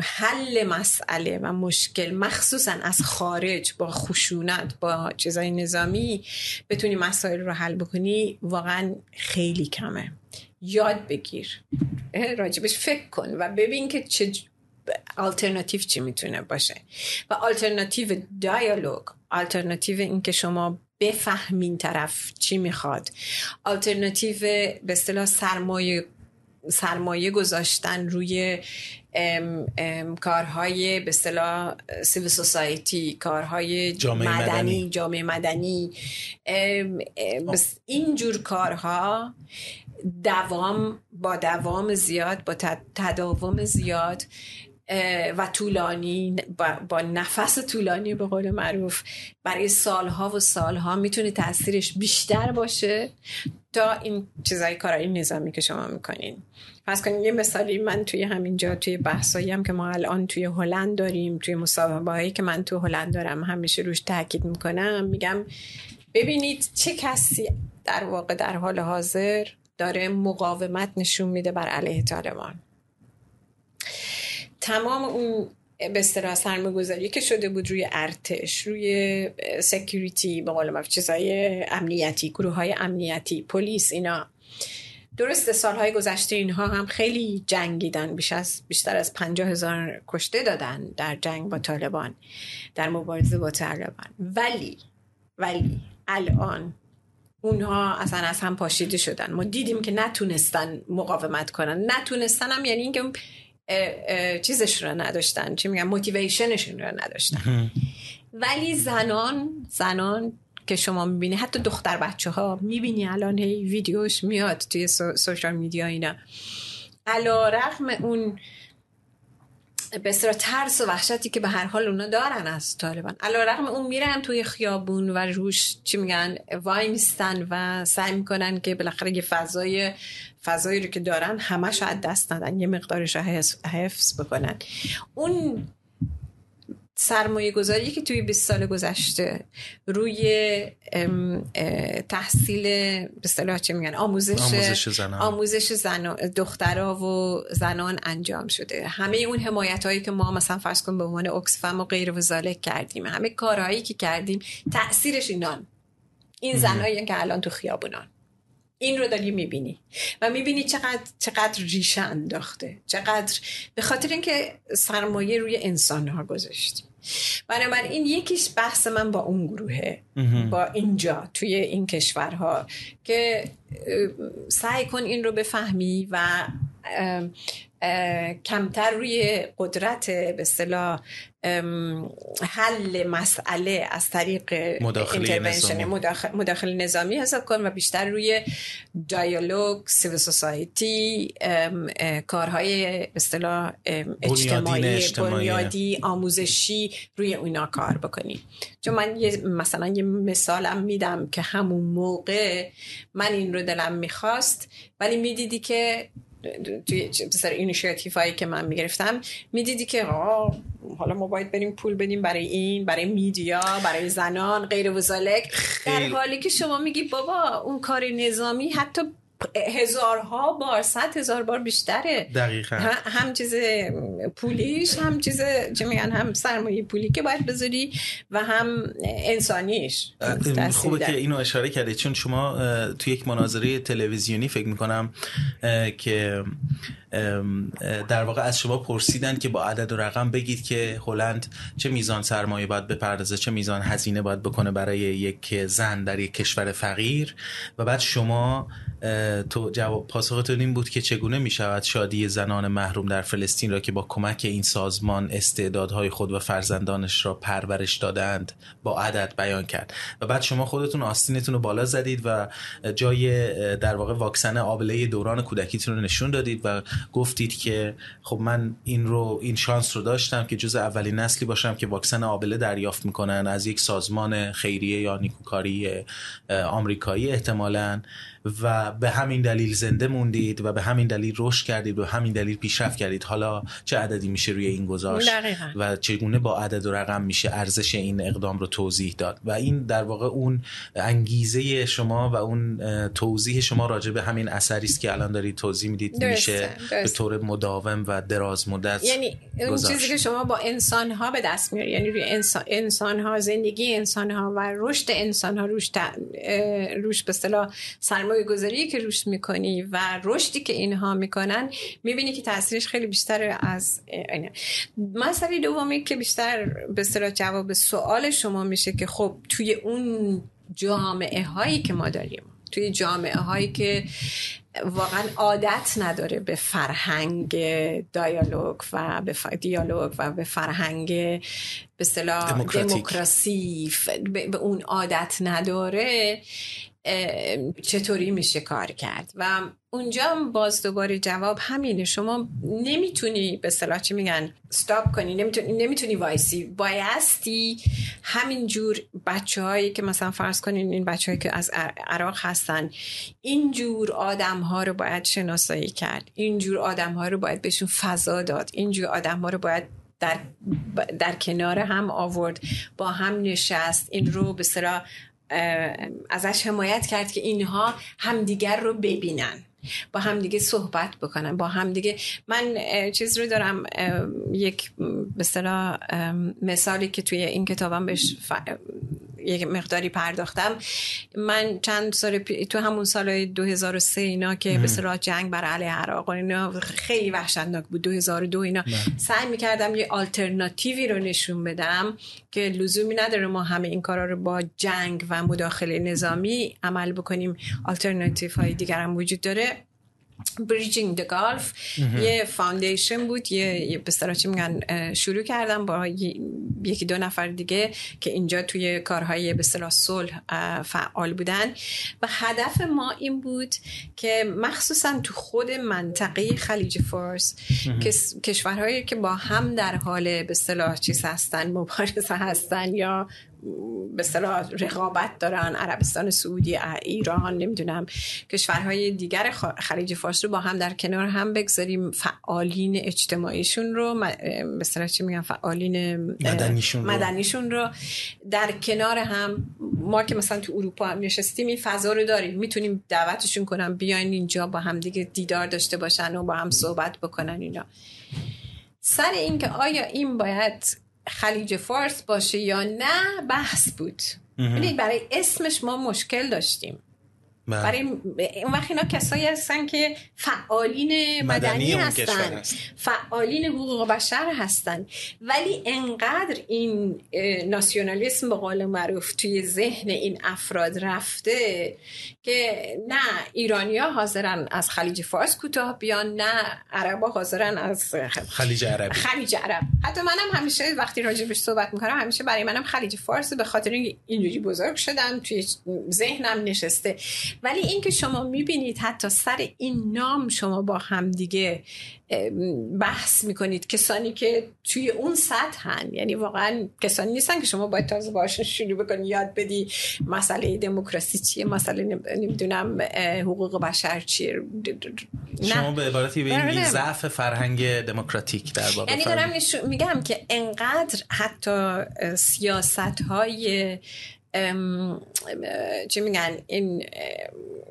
حل مسئله و مشکل مخصوصا از خارج با خشونت با چیزای نظامی بتونی مسائل رو حل بکنی واقعا خیلی کمه. یاد بگیر. راجبش فکر کن و ببین که چه آلترناتیو چی می‌تونه باشه. و آلترناتیو دیالوگ آلترناتیو این که شما بفهمین طرف چی می‌خواد. آلترناتیو به اصطلاح سرمایه سرمایه گذاشتن روی ام ام کارهای به اصطلاح سیویل سوسایتی کارهای جامعه مدنی, مدنی. جامعه مدنی. اینجور کارها دوام با دوام زیاد با تداوم زیاد و طولانی با, نفس طولانی به قول معروف. برای سالها و سالها می‌تونه تاثیرش بیشتر باشه تا این چیزای کارهای نظامی که شما می‌کنین. پس کنیم یه مثالی من توی همینجا توی بحثایی هم که ما الان توی هلند داریم توی مصاحبه هایی که من توی هلند دارم همیشه روش تاکید می‌کنم میگم ببینید چه کسی در واقع در حال حاضر داره مقاومت نشون میده بر علیه طالبان. تمام اون به اصطلاح سرمایه‌گذاری که شده بود روی ارتش روی سکیوریتی به قول چیزای امنیتی گروه های امنیتی پلیس اینا. درست سالهای گذشته اینها هم خیلی جنگیدن بیش از بیشتر از پنجاه هزار کشته دادن در جنگ با طالبان در مبارزه با طالبان. ولی ولی الان اونها اصلا از هم پاشیده شدن. ما دیدیم که نتونستن مقاومت کنن. نتونستن هم یعنی اینکه چیزش رو نداشتن. چی میگن موتیویشنشون رو نداشتن. ولی زنان زنان که شما می‌بینی حتی دختر بچه ها می‌بینی الان هی ویدیوش میاد توی سوشال میدیا اینا. علا رقم اون به ترس و وحشتی که به هر حال اونا دارن از طالبان. علا رقم اون میرن توی خیابون و روش چی میگن وای میستن و سعی می‌کنن که بالاخره یه فضای فضایی رو که دارن همش از دست ندن. یه مقدارش رو حفظ بکنن. اون سرمایه گذاری که توی 20 سال گذشته روی تحصیل به اصطلاح چه میگن؟ آموزش آموزش زنان, آموزش زنان دخترها و زنان انجام شده. همه اون حمایت هایی که ما مثلا فرض کن به عنوان اکسفم و غیر و کردیم. همه کارهایی که کردیم تاثیرش اینان. این زنایی که الان تو خیابونان. این رو داری می‌بینی. و می‌بینی چقدر چقدر ریشه انداخته. چقدر به خاطر اینکه سرمایه روی انسان ها گذاشتی. بنابراین یکیش بحث من با اون گروهه. با اینجا توی این کشورها. که سعی کن این رو بفهمی و کمتر روی قدرت به اصطلاح حل مسئله از طریق مداخله نظامی. مداخل, نظامی حساب کن و بیشتر روی دیالوگ سیویل سوسایتی کارهای اصطلاح اجتماعی بنیادی آموزشی روی اونا کار بکنی چون من یه مثلا یه مثالم میدم که همون موقع من این رو دلم می‌خواست ولی می‌دیدی که توی سر اینیشیاتیف هایی که من می‌گرفتم می‌دیدی که حالا ما باید بریم پول بدیم برای این برای میدیا برای زنان غیر وزالک در حالی که شما میگی بابا اون کار نظامی حتی هزارها بار صد هزار بار بیشتره. دقیقا. هم چیز پولیش هم چیز چه میگن هم سرمایه پولی که باید بذاری و هم انسانیش. خوبه که اینو اشاره کردی. چون شما توی یک مناظره تلویزیونی فکر می‌کنم که در واقع از شما پرسیدن که با عدد و رقم بگید که هلند چه میزان سرمایه باید بپردازه چه میزان هزینه باید بکنه برای یک زن در یک کشور فقیر. و بعد شما تو جواب پاسختون این بود که چگونه می شود شادی زنان محروم در فلسطین را که با کمک این سازمان استعدادهای خود و فرزندانش را پرورش دادند با عدد بیان کرد. و بعد شما خودتون آستینتون رو بالا زدید و جای در واقع واکسن آبله دوران کودکیتون رو نشون دادید و گفتید که خب من این رو این شانس رو داشتم که جز اولین نسلی باشم که واکسن آبله دریافت می‌کنن از یک سازمان خیریه یا نیکوکاری آمریکایی احتمالاً. و به همین دلیل زنده موندید و به همین دلیل رشد کردید و به همین دلیل پیشرفت کردید. حالا چه عددی میشه روی این گذاشت و چگونه با عدد و رقم میشه ارزش این اقدام رو توضیح داد؟ و این در واقع اون انگیزه شما و اون توضیح شما راجع به همین اثری است که الان دارید توضیح می‌دید. میشه به طور مداوم و دراز مدت یعنی اون چیزی که شما با انسان ها به دست میاری یعنی روی انسان, انسان ها زندگی انسان ها و رشد انسان ها روش, روش به اصطلاح سرمایه گذاری که روش می‌کنی و رشدی که اینها می‌کنن می‌بینی که تاثیرش خیلی بیشتر از اینه. مسئله دومی که بیشتر به اصطلاح جواب سوال شما میشه که خب توی اون جامعه هایی که ما داریم توی جامعه هایی که واقعا عادت نداره به فرهنگ دیالوگ و به دیالوگ و به فرهنگ به اصطلاح دموکراسی به اون عادت نداره چطوری میشه کار کرد؟ و اونجا باز دوباره جواب همینه. شما نمی‌تونی به صلاح چی میگن؟ ستاپ کنی. نمی‌تونی, نمی‌تونی وایسی. بایستی همینجور بچه هایی که مثلا فرض کنین این بچه هایی که از عراق هستن اینجور آدم ها رو باید شناسایی کرد. اینجور آدم ها رو باید بهشون فضا داد. اینجور آدم ها رو باید در, در کنار هم آورد. با هم نشست. این رو به ازش حمایت کرد که اینها همدیگر رو ببینن. با همدیگه صحبت بکنن. با همدیگه. من چیز رو دارم یک به مثالی که توی این کتابم بهش یک مقداری پرداختم. من چند سال تو همون سال 2003 اینا که به صلاح جنگ بر علیه عراق اینا خیلی وحشتناک بود. 2002 اینا. بله. سعی می‌کردم یه آلترناتیوی رو نشون بدم که لزومی نداره ما همه این کارا رو با جنگ و مداخله نظامی عمل بکنیم. آلترناتیو های دیگر هم وجود داره. Bridging the Gulf یه foundation بود. یه, به چی میگن؟ شروع کردم با یکی دو نفر دیگه که اینجا توی کارهای به اصطلاح صلح فعال بودن. و هدف ما این بود که مخصوصا تو خود منطقه خلیج فارس که کشورهایی که با هم در حال به اصطلاح چیز هستن مبارزه هستن یا به اصطلاح رقابت دارن عربستان سعودی ایران نمی‌دونم کشورهای دیگر خلیج فارس رو با هم در کنار هم بگذاریم. فعالین اجتماعیشون رو به صلاح چی میگن؟ فعالین مدنیشون, مدنیشون رو در کنار هم. ما که مثلا تو اروپا هم نشستیم این فضا رو داریم. می‌تونیم دعوتشون کنم بیاین اینجا با هم دیگه دیدار داشته باشن و با هم صحبت بکنن اینا. سر اینکه آیا این باید خلیج فارس باشه یا نه بحث بود. برای اسمش ما مشکل داشتیم. بله. برای اون وقت اینا کسایی هستن که فعالین مدنی, هستن. فعالین حقوق بشر هستن. ولی انقدر این ناسیونالیسم به قول معروف توی ذهن این افراد رفته که نه ایرانیا حاضرن از خلیج فارس کوتاه بیان نه عربا حاضرن از خلیج عربی. خلیج عرب. حتی منم همیشه وقتی راجبش صحبت می‌کنم همیشه برای منم خلیج فارس به خاطر اینجوری بزرگ شدم توی ذهنم نشسته. ولی اینکه شما می‌بینید حتی سر این نام شما با هم دیگه بحث می‌کنید کسانی که توی اون سطح هن. یعنی واقعا کسانی نیستن که شما باید تازه باشون شروع بکنی یاد بدی مسئله دموکراسی چیه مسئله نمی‌دونم حقوق بشر چیه. شما به عبارتی به این ضعف فرهنگ دموکراتیک در واقع یعنی دارم میگم که انقدر حتی سیاست های چی میگن این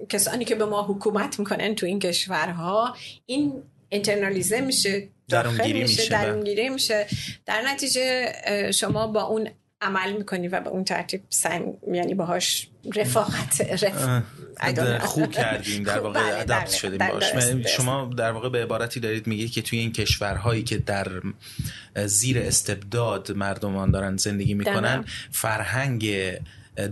کسانی که به ما حکومت می‌کنن تو این کشورها این انترنالیزه میشه داخل میشه درونگیری میشه. در نتیجه شما با اون عمل می‌کنی و به اون ترتیب سنگ یعنی باهاش رفاقت رف... خوب کردیم در واقع بله، ادپت شدیم باش شما در واقع به عبارتی دارید میگه که توی این کشورهایی که در زیر استبداد مردمان دارن زندگی می‌کنن فرهنگ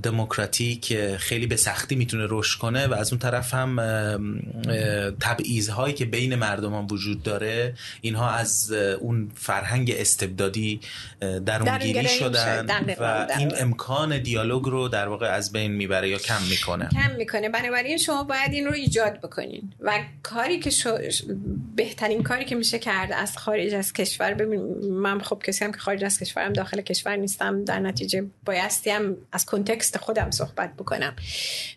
دموکراتیک خیلی به سختی می‌تونه رشد کنه و از اون طرف هم تبعیض هایی که بین مردمان وجود داره اینها از اون فرهنگ استبدادی درونگیری شدن و این امکان دیالوگ رو در واقع از بین می‌بره یا کم می‌کنه. کم می‌کنه. بنابراین شما باید این رو ایجاد بکنین و کاری که بهترین کاری که میشه کرد از خارج از کشور ببین من خب کسی هم که خارج از کشورم داخل کشور نیستم در نتیجه بایستیم از کنتکست خودم صحبت بکنم.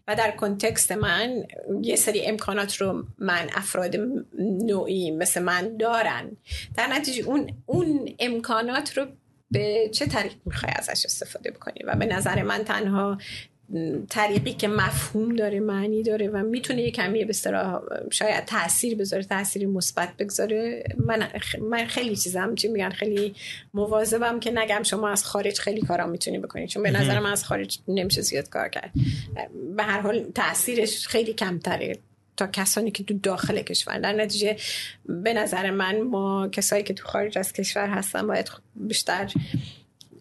و در کنتکست من یه سری امکانات رو من افراد نوعی مثل من دارن. در نتیجه اون, اون امکانات رو به چه طریق می‌خوای ازش استفاده بکنی؟ و به نظر من تنها طریقی که مفهوم داره معنی داره و می‌تونه یه کمی به شاید تاثیر بذاره تاثیری مثبت بگذاره. من من خیلی چیزم چی میگن خیلی مواظبم که نگم شما از خارج خیلی کارا می‌تونی بکنید چون به نظر من از خارج نمیشه زیاد کار کرد. به هر حال تاثیرش خیلی کمتره تا کسانی که تو داخل کشور. در نتیجه به نظر من ما کسایی که تو خارج از کشور هستن باید بیشتر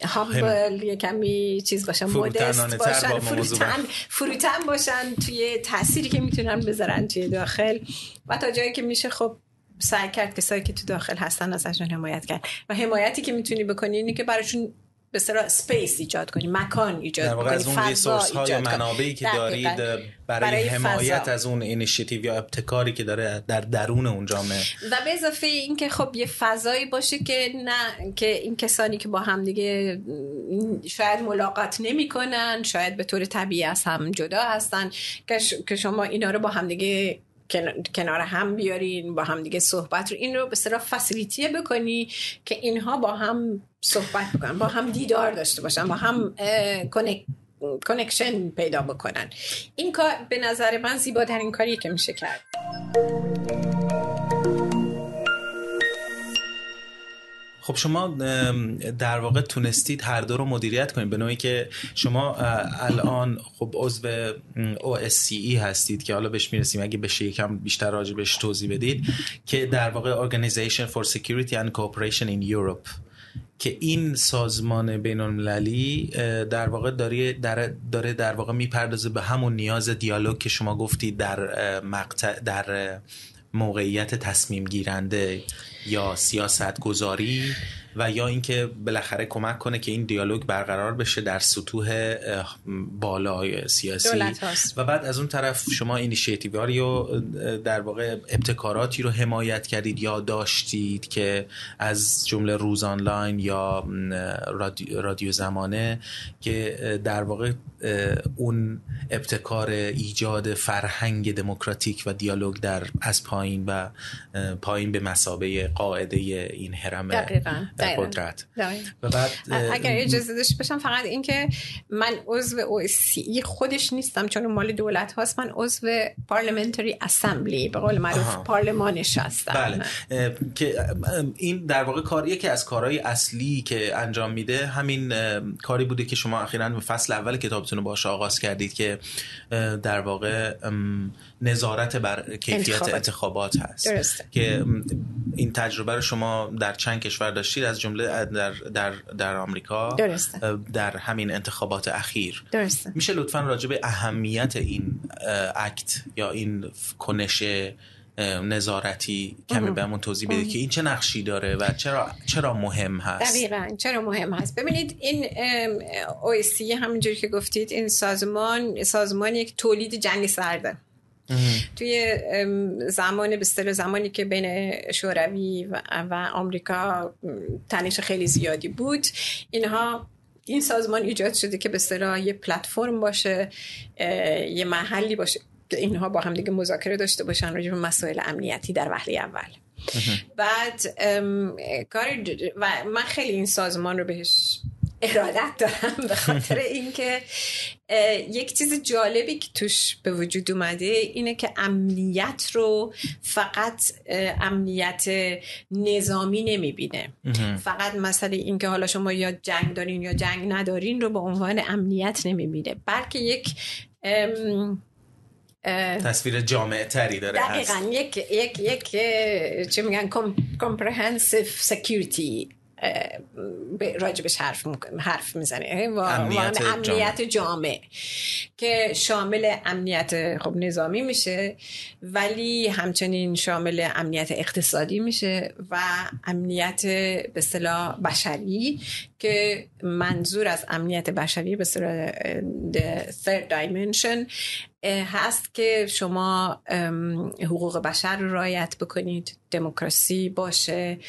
humble یه کمی چیز باشن modest باشن فروتن, فروتن باشن توی تأثیری که می‌تونن بذارن توی داخل. و تا جایی که میشه خب سعی کرد کسایی که تو داخل هستن ازشون حمایت کرد. و حمایتی که می‌تونی بکنی اینه که براشون به اصطلاح space ایجاد کنی مکان ایجاد کنی از اون resource ها یا منابعی که دارید برای, برای حمایت از اون اینیشیتیو یا ابتکاری که داره در درون اون جامعه. و به اضافه این که خب یه فضایی باشه که نه که این کسانی که با هم دیگه شاید ملاقات نمی‌کنن شاید به طور طبیعی از هم جدا هستن که شما اینا رو با هم دیگه کنار هم بیارین با هم دیگه صحبت رو این رو به صرف فسیلیتیه بکنی که اینها با هم صحبت بکنن با هم دیدار داشته باشن با هم کنکشن پیدا بکنن. این کار به نظر من زیباترین کاریه که میشه کرد. خب شما در واقع تونستید هر دو رو مدیریت کنید به نوعی که شما الان خب عضو OSCE هستید که حالا بهش می‌رسیم اگه بشه یکم بیشتر راجع بهش توضیح بدید که در واقع Organization for Security and Cooperation in Europe. که این سازمان بین المللی در واقع داره داره در واقع می‌پردازه به همون نیاز دیالوگ که شما گفتید در مقطع در موقعیت تصمیم گیرنده. یا سیاست گذاری و یا اینکه بالاخره کمک کنه که این دیالوگ برقرار بشه در سطوح بالای سیاسی. و بعد از اون طرف شما اینیشیتیواری رو در واقع ابتکاراتی رو حمایت کردید یا داشتید که از جمله روز آنلاین یا رادیو زمانه که در واقع اون ابتکار ایجاد فرهنگ دموکراتیک و دیالوگ در از پایین و پایین به مسابه قاعده این هرم قدرت. و بعد اگر اجازه داشته باشم فقط اینکه من عضو اوسی خودش نیستم چون مال دولت هاست. من عضو پارلمنتری اسمبلی به قول معروف پارلمانش هستم بله. که این در واقع کاریه که از کارهای اصلی که انجام میده همین کاری بوده که شما اخیرا فصل اول کتابتون رو باش آغاز کردید که در واقع نظارت بر کیفیت انتخابات, انتخابات هست درسته. که این تجربه رو شما در چند کشور داشتید از جمله در در در آمریکا درسته. در همین انتخابات اخیر درسته. میشه لطفا راجع به اهمیت این اکت یا این کنش نظارتی کمی بهمون توضیح بده که این چه نقشی داره و چرا چرا مهم هست؟ دقیقا چرا مهم هست؟ ببینید این OSCE همونجوری که گفتید این سازمان سازمان یک تولید جنگ سرده. توی زمان به زمانی که بین شوروی و, آمریکا تنش خیلی زیادی بود اینها این سازمان ایجاد شده که به اصطلاح یه پلتفرم باشه یه محلی باشه. اینها با هم دیگه مذاکره داشته باشن راجع به مسائل امنیتی در وهله اول. بعد کار و من خیلی این سازمان رو بهش ارادت دارم به خاطر اینکه یک چیز جالبی که توش به وجود اومده اینه که امنیت رو فقط امنیت نظامی نمی‌بینه. فقط مسئله اینکه حالا شما یا جنگ دارین یا جنگ ندارین رو به عنوان امنیت نمی‌بینه. بلکه یک تصویر جامعه تری داره دقیقا یک یک یک چه میگن comprehensive security راجبش حرف, حرف می‌زنه و امنیت, امنیت جامع که شامل امنیت خب نظامی میشه ولی همچنین شامل امنیت اقتصادی میشه و امنیت به صلاح بشری که منظور از امنیت بشری به صلاح third dimension هست که شما حقوق بشر رو رایت بکنید دموکراسی باشه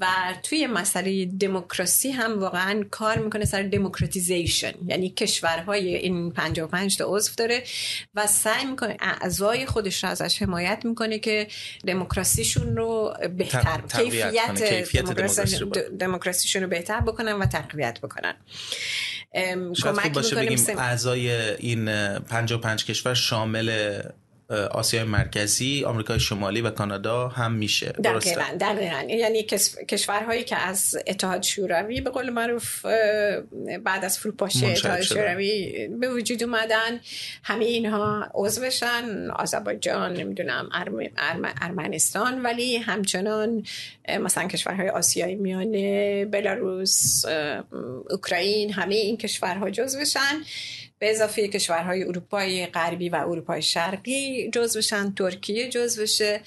و توی مسئله دموکراسی هم واقعا کار می‌کنه سر دموکراتیزیشن. یعنی کشورهای این 55 تا عضو داره و سعی می‌کنه اعضای خودش رو ازش حمایت می‌کنه که دموکراسیشون رو بهتر کیفیت, دموکراسیشون رو بهتر بکنن و تقویت بکنن. شاید خوب باشه بگیم اعضای این 55 کشور شامل آسیای مرکزی آمریکای شمالی و کانادا هم میشه. دقیقا دقیقا. یعنی کشورهایی که از اتحاد شوروی به قول معروف بعد از فروپاشی اتحاد شوروی به وجود اومدن همه اینها عضوشن آذربایجان نمی‌دونم ارمنستان ولی همچنان مثلا کشورهای آسیای میانه بلاروس اوکراین همه این کشورها جزوشن به اضافه کشورهای اروپای غربی و اروپای شرقی جز بشن ترکیه جز بشه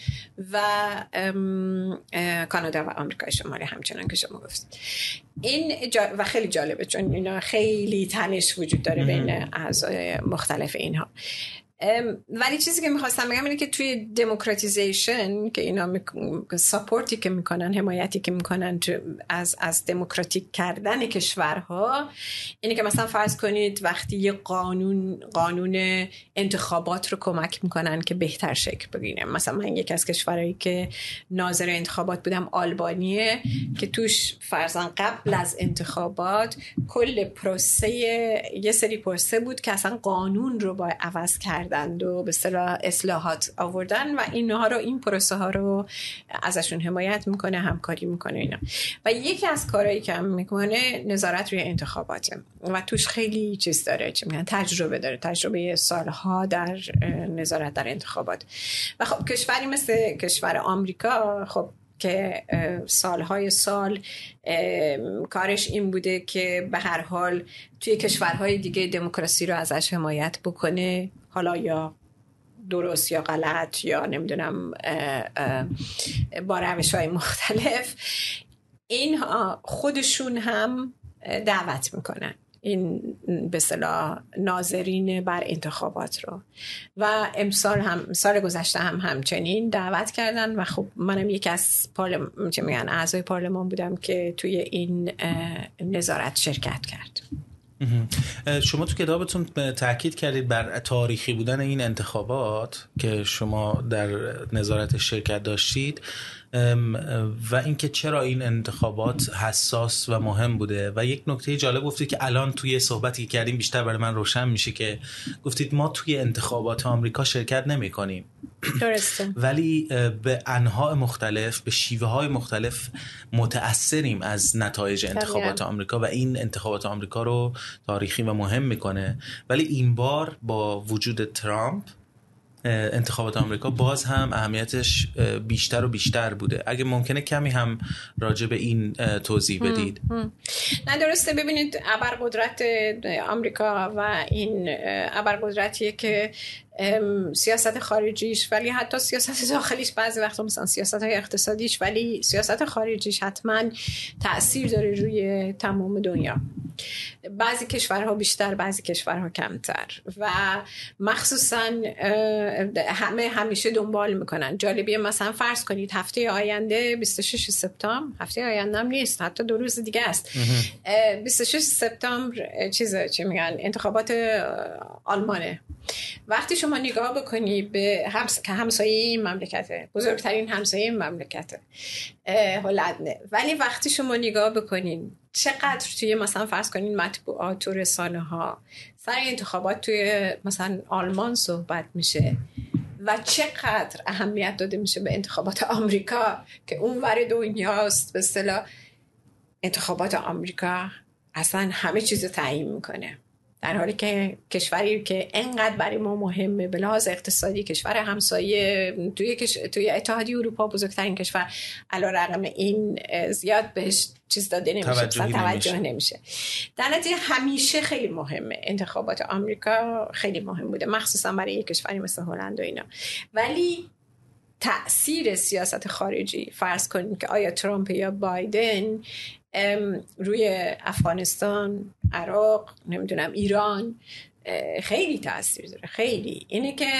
و کانادا و آمریکای شمالی همچنان که شما گفتید این و خیلی جالبه چون اینا خیلی تنش وجود داره بین اعضای مختلف اینها. ولی چیزی که می‌خواستم بگم اینه که توی دموکراتیزیشن که اینا ساپورتی که می‌کنن حمایتی که می‌کنن از از دموکراتیک کردن کشورها اینه که مثلا فرض کنید وقتی یه قانون قانون انتخابات رو کمک می‌کنن که بهتر شکل بگیره. مثلا من یکی از کشورهایی که ناظر انتخابات بودم آلبانیه که توش فرزن قبل از انتخابات کل پروسه یه سری پروسه بود که اصلا قانون رو با عوض کرد. کردند و به اصطلاح اصلاحات آوردن و اینها رو این پروسه ها رو ازشون حمایت می‌کنه همکاری می‌کنه اینا. و یکی از کارهایی که هم می‌کنه نظارت روی انتخاباته و توش خیلی چیز داره چه میگن؟ تجربه داره. تجربه سالها در نظارت در انتخابات. و خب کشوری مثل کشور آمریکا خب که سالهای سال کارش این بوده که به هر حال توی کشورهای دیگه دموکراسی رو ازش حمایت بکنه. حالا یا درست یا غلط یا نمی‌دونم با روش های مختلف اینها خودشون هم دعوت می‌کنن. این به صلاح ناظرین بر انتخابات رو. و امسال هم سال گذشته هم همچنین دعوت کردن و خب منم یکی از پارلمان چه میگن اعضای پارلمان بودم که توی این نظارت شرکت کرد. شما تو کتابتون تاکید کردید بر تاریخی بودن این انتخابات که شما در نظارت شرکت داشتید. و اینکه چرا این انتخابات حساس و مهم بوده. و یک نکته جالب گفتید که الان توی صحبتی که کردیم بیشتر برای من روشن میشه که گفتید ما توی انتخابات آمریکا شرکت نمی کنیم. درسته. ولی به انواع مختلف به شیوه های مختلف متاثریم از نتایج انتخابات آمریکا و این انتخابات آمریکا رو تاریخی و مهم می‌کنه. ولی این بار با وجود ترامپ انتخابات آمریکا باز هم اهمیتش بیشتر و بیشتر بوده. اگه ممکنه کمی هم راجع به این توضیح بدید. نه درسته. ببینید ابرقدرت آمریکا و این ابرقدرتیه که سیاست خارجیش ولی حتی سیاست داخلیش بعضی وقتا مثلا سیاست های اقتصادیش ولی سیاست خارجیش حتما تاثیر داره روی تمام دنیا. بعضی کشورها بیشتر بعضی کشورها کمتر. و مخصوصا همه همیشه دنبال می‌کنن. جالبیه مثلا فرض کنید هفته آینده 26 سپتامبر. هفته آینده هم نیست حتی دو روز دیگه است. 26 سپتامبر چیز چه میگن؟ انتخابات آلمانه. وقتی شما نگاه بکنی به همس... که همسایه این مملکته بزرگترین همسایه این مملکته. هلنده. ولی وقتی شما نگاه بکنین چقدر توی مثلا فرض کنین مطبوعات و رسانه ها سر انتخابات توی مثلا آلمان صحبت میشه و چقدر اهمیت داده میشه به انتخابات آمریکا که اون ور دنیاست به انتخابات آمریکا اصلا همه چیز تعیین می‌کنه. در حالی که کشوری که انقدر برای ما مهمه به لحاظ اقتصادی کشور همسایه توی, توی اتحادیه اروپا بزرگترین کشور علا رقم این زیاد بهش چیز داده نمیشه توجه, توجه نمیشه. در نتیجه همیشه خیلی مهمه انتخابات آمریکا خیلی مهم بوده مخصوصا برای یک کشوری مثل هلند و اینا. ولی تاثیر سیاست خارجی فرض کنیم که آیا ترامپ یا بایدن روی افغانستان عراق نمی‌دونم ایران خیلی تاثیر داره خیلی. اینه که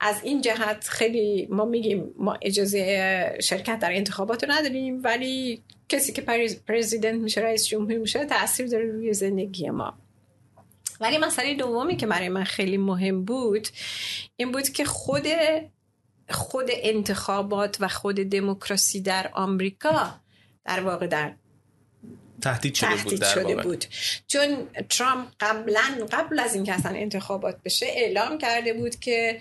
از این جهت خیلی ما میگیم ما اجازه شرکت در انتخابات رو نداریم ولی کسی که پرزیدنت میشه رئیس جمهور میشه تاثیر داره روی زندگی ما. ولی مسئله دومی که برای من خیلی مهم بود این بود که خود خود انتخابات و خود دموکراسی در آمریکا در واقع در تهدید شده, تهدید بود, شده بود. چون ترامپ قبلا قبل از اینکه اصلا انتخابات بشه اعلام کرده بود که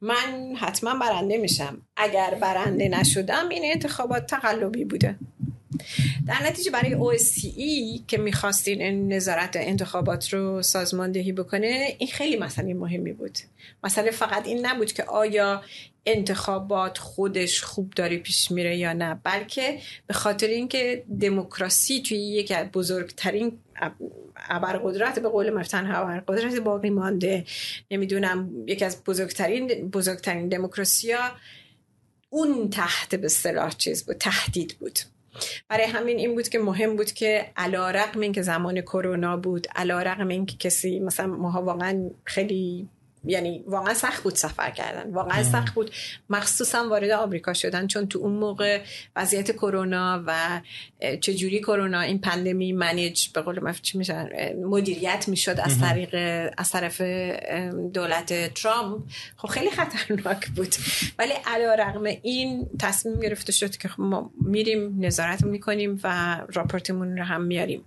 من حتما برنده میشم. اگر برنده نشدم این انتخابات تقلبی بوده. در نتیجه برای OSCE که می‌خواستین نظارت انتخابات رو سازماندهی بکنه این خیلی مسئله مهمی بود. مسئله فقط این نبود که آیا انتخابات خودش خوب داره پیش میره یا نه بلکه به خاطر اینکه دموکراسی توی یکی از بزرگترین ابرقدرت به قول مفتن ابرقدرت باقی مانده. نمی‌دونم یکی از بزرگترین بزرگترین دموکراسی ها اون تحت به صلاح چیز بود تهدید بود. برای همین این بود که مهم بود که علا رقم این که زمان کرونا بود علا رقم این که کسی مثلا ماها واقعا خیلی یعنی واقعا سخت بود سفر کردن. واقعا سخت بود. مخصوصا وارد آمریکا شدن چون تو اون موقع وضعیت کرونا و چجوری کرونا این پندمی منیج به قول چی میشن مدیریت می‌شد از طریق از طرف دولت ترامپ. خب خیلی خطرناک بود. ولی علا رقم این تصمیم گرفته شد که خب ما میریم نظارت می‌کنیم و راپورتمون رو هم میاریم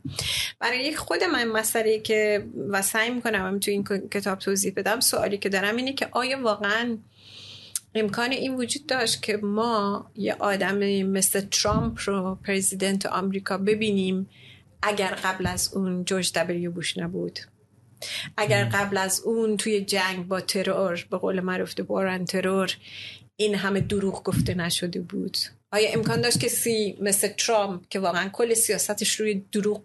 برای خود من مسئله که و سعی می‌کنم هم تو این کتاب توضیح بدم سوالی که دارم اینه که آیا واقعا امکان این وجود داشت که ما یه آدم مثل ترامپ رو پرزیدنت آمریکا ببینیم اگر قبل از اون جورج دبلیو بوش نبود؟ اگر قبل از اون توی جنگ با ترور به قول معروف بارن ترور این همه دروغ گفته نشده بود؟ آیا امکان داشت کسی مثل ترامپ که واقعا کل سیاستش روی دروغ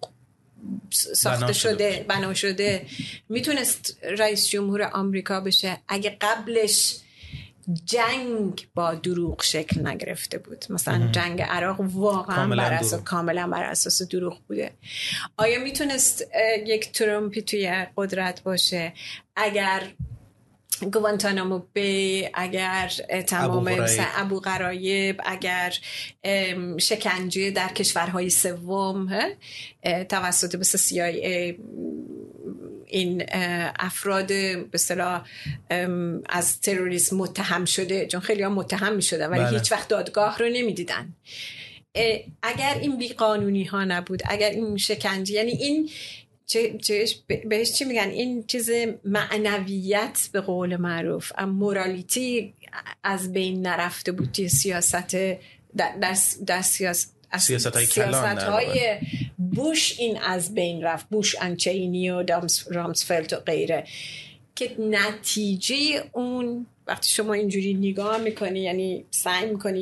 ساخته شده بنا شده. می‌تونست رئیس جمهور آمریکا بشه. اگه قبلش جنگ با دروغ شکل نگرفته بود. مثلا جنگ عراق واقعا بر اساس کاملا بر اساس دروغ بوده. آیا می‌تونست یک ترامپی توی قدرت باشه؟ اگر گوانتانامو بی اگر تمام ابو غرایب اگر شکنجه در کشورهای سوم توسط بس CIA این افراد به صلاح از تروریسم متهم شده چون خیلی ها متهم می شده ولی بله. هیچ وقت دادگاه رو نمی‌دیدن اگر این بیقانونی ها نبود اگر این شکنجه یعنی این بهش چی میگن؟ این چیز معنویت به قول معروف. مورالیتی از بین نرفته بود توی سیاست در, در, سیاست سیاست های, سیاست های بوش این از بین رفت. بوش انچینی و رامسفلت و غیره. که نتیجه اون وقتی شما اینجوری نگاه می‌کنی یعنی سعی می‌کنی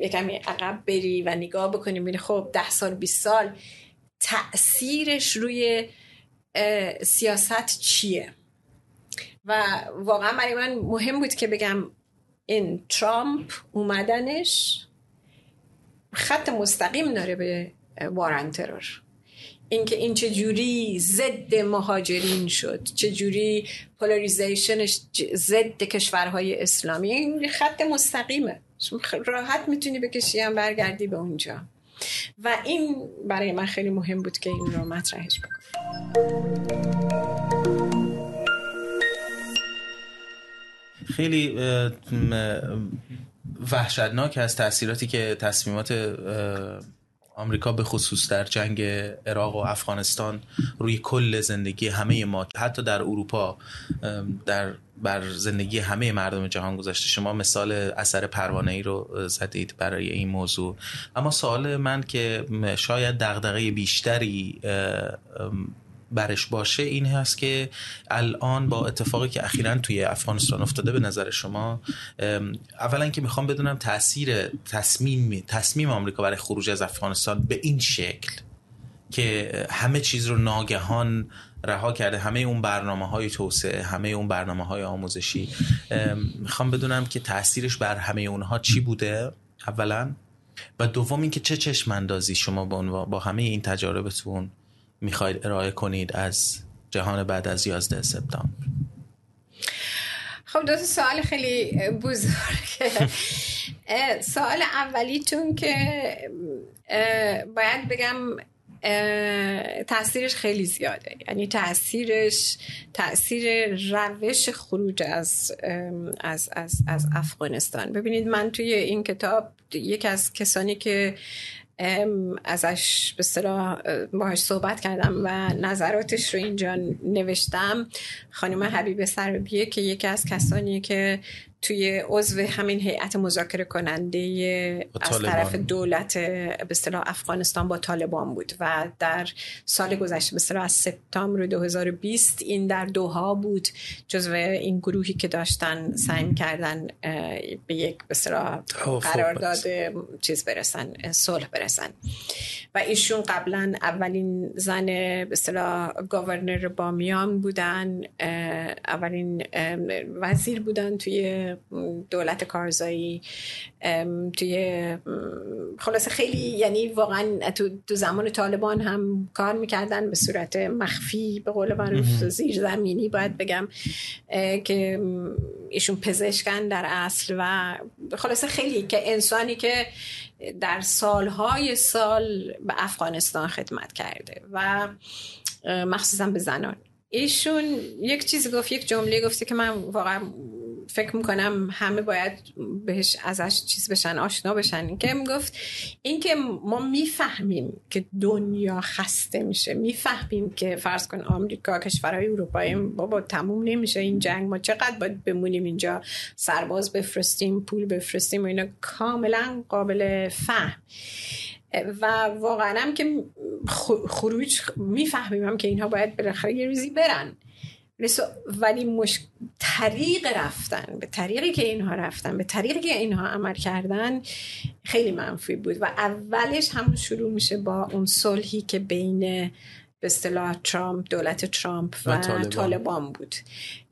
یه کمی عقب بری و نگاه بکنی میری خب ده سال 20 سال تاثیرش روی سیاست چیه؟ و واقعا برای من مهم بود که بگم این ترامپ اومدنش خط مستقیم داره به وارن ترور. اینکه این جوری ضد مهاجرین شد چه جوری پولاریزیشنش ضد کشورهای اسلامی این خط مستقیمه. راحت می‌تونی بکشی هم برگردی به اونجا. و این برای من خیلی مهم بود که این رو مطرحش بکنم. خیلی وحشتناک از تاثیراتی که تصمیمات آمریکا به خصوص در جنگ عراق و افغانستان روی کل زندگی همه ما حتی در اروپا در بر زندگی همه مردم جهان گذاشته شما مثال اثر پروانه ای رو زدید برای این موضوع. اما سوال من که شاید دغدغه بیشتری برش باشه این هست که الان با اتفاقی که اخیرا توی افغانستان افتاده به نظر شما اولا که می‌خوام بدونم تاثیر تصمیم تصمیم آمریکا برای خروج از افغانستان به این شکل که همه چیز رو ناگهان رها کرده همه اون برنامه های توسعه همه اون برنامه های آموزشی می‌خوام بدونم که تاثیرش بر همه اونها چی بوده اولا؟ و دوم اینکه چه چشم اندازی شما با, با همه این تجاربتون می‌خواید ارائه کنید از جهان بعد از 11 سپتامبر. خب دو سوال خیلی بزرگه. سوال اولیتون که باید بگم تاثیرش خیلی زیاده. یعنی تاثیرش تاثیر روش خروج از از, از, از افغانستان. ببینید من توی این کتاب یکی از کسانی که ازش به صلاح باهاش صحبت کردم و نظراتش رو اینجا نوشتم. خانم حبیب سربیه که یکی از کسانی که توی عضو همین هیئت مذاکره کننده از طرف دولت به اصطلاح افغانستان با طالبان بود و در سال گذشته به اصطلاح از سپتامبر 2020 این در دوها بود جزو این گروهی که داشتن سعی کردن به یک به اصطلاح قرارداد چیز برسن صلح برسن. و ایشون قبلا اولین زن به اصطلاح گاورنر بامیان بودن اولین وزیر بودن توی دولت کارزایی توی خلاصه خیلی یعنی واقعا تو, تو زمان طالبان هم کار می‌کردن به صورت مخفی به قول معروف زیر زمینی باید بگم که ایشون پزشکن در اصل و خلاصه خیلی که انسانی که در سالهای سال به افغانستان خدمت کرده و مخصوصا به زنان. ایشون یک چیزی گفت یک جمله گفته که من واقعا فکر می‌کنم همه باید بهش ازش چیز بشن آشنا بشن. این که می‌گفت اینکه ما می‌فهمیم که دنیا خسته میشه. می‌فهمیم که فرض کن آمریکا کشورهای اروپایی بابا تموم نمیشه این جنگ. ما چقدر باید بمونیم اینجا؟ سرباز بفرستیم پول بفرستیم و اینا. کاملا قابل فهم. و واقعا هم که خروج می‌فهمیم هم که اینها باید بالاخره یه روزی برن. ولی مش... طریق رفتن به طریقی که اینها رفتن به طریقی که اینها عمل کردن خیلی منفی بود و اولش همون شروع میشه با اون صلحی که بین به اصطلاح ترامپ دولت ترامپ و, و طالبان. بود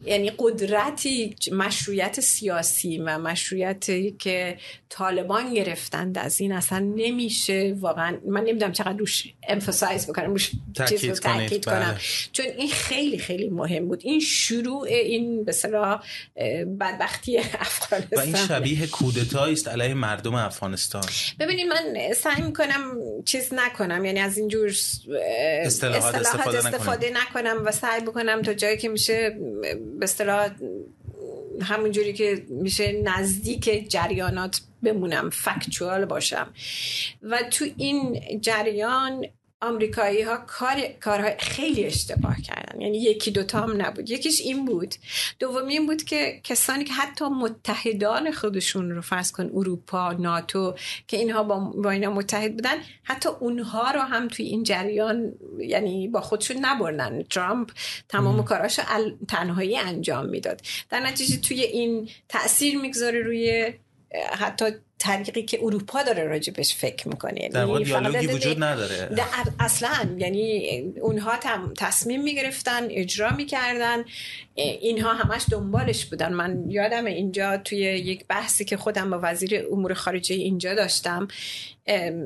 یعنی قدرتی مشروعیت سیاسی و مشروعیتی که طالبان گرفتند از این اصلا نمیشه. واقعا من نمی‌دونم چقدر روش امفاسایز بکنم روش چیز تاکید کنم بله. چون این خیلی خیلی مهم بود. این شروع این به بدبختی افغانستان. و این شبیه کودتایی است علیه مردم افغانستان. ببینید من سعی می‌کنم چیز نکنم. یعنی از اینجور اصطلاحات استفاده, استفاده نکنم و سعی بکنم تا جایی که میشه به اصطلاح همونجوری که میشه نزدیک جریانات بمونم فکچوال باشم. و تو این جریان آمریکایی ها کار کارهای خیلی اشتباه کردن. یعنی یکی دوتا هم نبود. یکیش این بود. دومی این بود که کسانی که حتی متحدان خودشون رو فرض کن اروپا ناتو که اینها با, با اینا متحد بودن حتی اونها رو هم توی این جریان یعنی با خودشون نبردن. ترامپ تمام کاراشو تنهایی انجام می‌داد. در نتیجه توی این تاثیر می‌گذاره روی حتی طریقی که اروپا داره راجبش فکر می‌کنه. یعنی در واقع وجود نداره. اصلا. یعنی اونها تصمیم می‌گرفتن اجرا می‌کردن. اینها همش دنبالش بودن. من یادم اینجا توی یک بحثی که خودم با وزیر امور خارجه اینجا داشتم.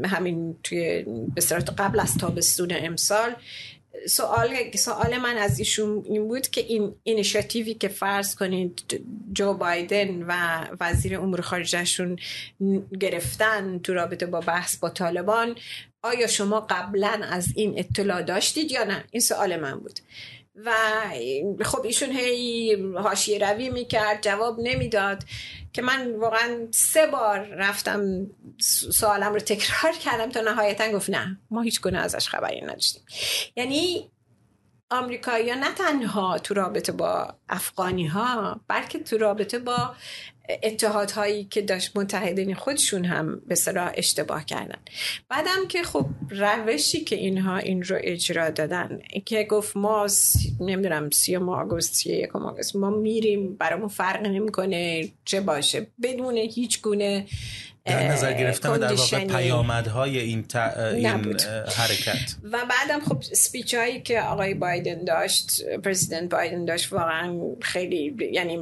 همین توی به قبل از تابستون امسال. سوال سوال من از ایشون این بود که این اینیشیتیوی که فرض کنید جو بایدن و وزیر امور خارجهشون گرفتن تو رابطه با بحث با طالبان آیا شما قبلا از این اطلاع داشتید یا نه؟ این سوال من بود. و خب ایشون هی حاشیه روی می‌کرد جواب نمی‌داد که من واقعا سه بار رفتم سوالم رو تکرار کردم تا نهایتا گفت نه ما هیچ گونه ازش خبری نداشتیم. یعنی آمریکایی نه تنها تو رابطه با افغانی ها بلکه تو رابطه با اتحادهایی که داشت متحدین خودشون هم به صلاح اشتباه کردن. بعدم که خب روشی که اینها این رو اجرا دادن که گفت ما نمی‌دونم سی آگوست سی یک آگوست ما میریم برامون فرق نمی‌کنه چه باشه. بدون هیچ گونه در نظر گرفتن در واقع پیامدهای این, این حرکت. و بعدم خب سپیچ هایی که آقای بایدن داشت پرزیدنت بایدن داشت واقعا خیلی یعنی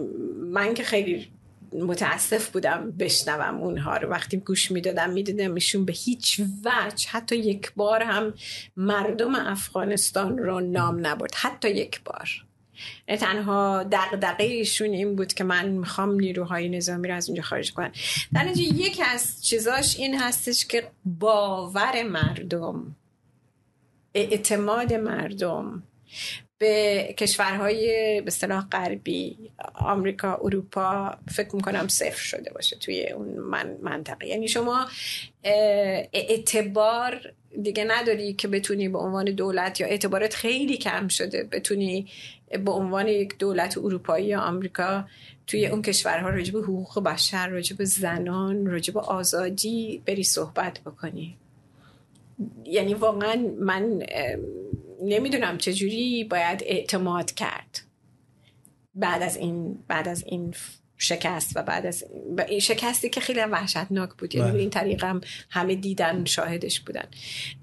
من که خیلی متاسف بودم بشنوم اونها رو. وقتی گوش می‌دادم می‌دادم ایشون به هیچ وجه حتی یک بار هم مردم افغانستان رو نام نبرد. حتی یک بار. تنها دقدقه ایشون این بود که من می‌خوام نیروهای نظامی رو از اونجا خارج کنم. در نتیجه یکی از چیزاش این هستش که باور مردم اعتماد مردم به کشورهای به اصطلاح غربی آمریکا اروپا فکر می‌کنم صفر شده باشه توی اون من منطقه. یعنی شما اعتبار دیگه نداری که بتونی به عنوان دولت یا اعتبارت خیلی کم شده بتونی به عنوان یک دولت اروپایی یا آمریکا توی اون کشورها راجب حقوق بشر راجب زنان راجب آزادی بری صحبت بکنی. یعنی واقعا من نمی‌دونم چجوری باید اعتماد کرد. بعد از این بعد از این شکست و بعد از این شکستی که خیلی وحشتناک بود. یعنی بله. این طریق هم همه دیدن شاهدش بودن.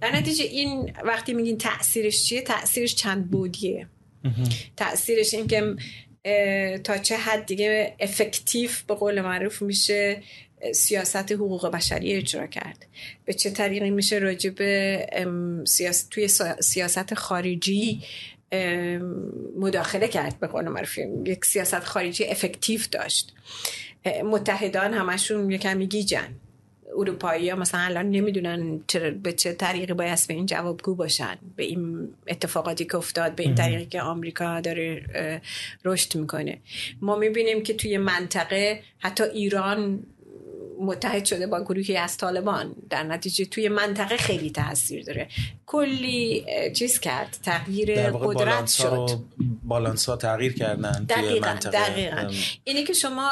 در نتیجه این وقتی میگین تاثیرش چیه؟ تاثیرش چند بودیه. تاثیرش این که تا چه حد دیگه افکتیو به قول معروف میشه سیاست حقوق بشری اجرا کرد. به چه طریقی میشه راجع به سیاست توی سیاست خارجی مداخله کرد به قول معروف. یک سیاست خارجی افکتیو داشت. متحدان همشون یکمی گیجن. اروپایی ها مثلا الان نمی‌دونن به چه طریقی باید به این جوابگو باشن. به این اتفاقاتی که افتاد به این طریقی که آمریکا داره رشد می‌کنه. ما می‌بینیم که توی منطقه حتی ایران متحد شده با گروهی از طالبان. در نتیجه توی منطقه خیلی تاثیر داره. کلی چیز کرد. تغییر قدرت شد. بالانس ها تغییر کردن توی منطقه. دقیقا. اینه که شما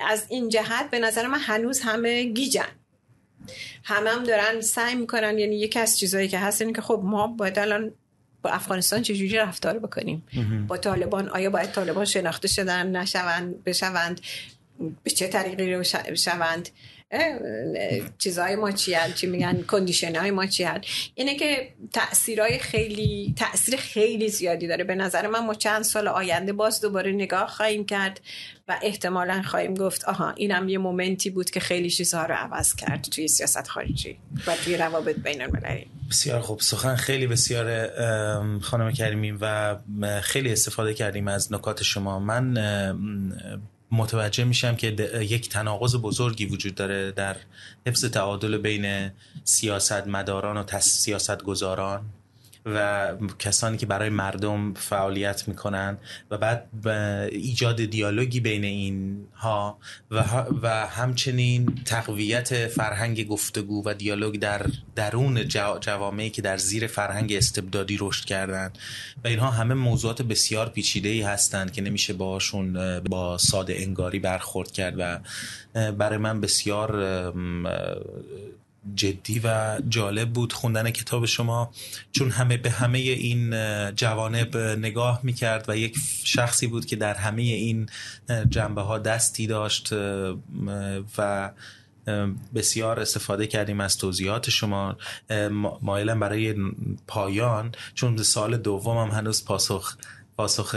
از این جهت به نظر من هنوز همه گیجن. همه هم دارن سعی می‌کنن یعنی یکی از چیزهایی که هست اینه که خب ما باید الان با افغانستان چجوری رفتار بکنیم؟ با طالبان آیا باید طالبان شناخته شدن نشوند بشوند؟ به چه طریقی رو شوند؟ چیزهای ما چی چی میگن؟ کندیشن های ما چی اینه که تاثیرهای خیلی تاثیر خیلی زیادی داره. به نظر من ما چند سال آینده باز دوباره نگاه خواهیم کرد و احتمالا خواهیم گفت آها اینم یه مومنتی بود که خیلی چیزها رو عوض کرد توی سیاست خارجی و توی روابط بین المللی بسیار خوب. سخن خیلی بسیار خانم کریمی و خیلی استفاده کردیم از نکات شما. من متوجه میشم که یک تناقض بزرگی وجود داره در حفظ تعادل بین سیاست مداران و سیاست گذاران و کسانی که برای مردم فعالیت می‌کنن و بعد ایجاد دیالوگی بین اینها و, و همچنین تقویت فرهنگ گفتگو و دیالوگ در درون جوامعی که در زیر فرهنگ استبدادی رشد کردن و اینها همه موضوعات بسیار پیچیده ای هستند که نمیشه باشون با ساده انگاری برخورد کرد و برای من بسیار جدی و جالب بود خوندن کتاب شما چون همه به همه این جوانب نگاه می‌کرد و یک شخصی بود که در همه این جنبه ها دستی داشت و بسیار استفاده کردیم از توضیحات شما مایلم برای پایان چون سال دومم هنوز پاسخ پاسخ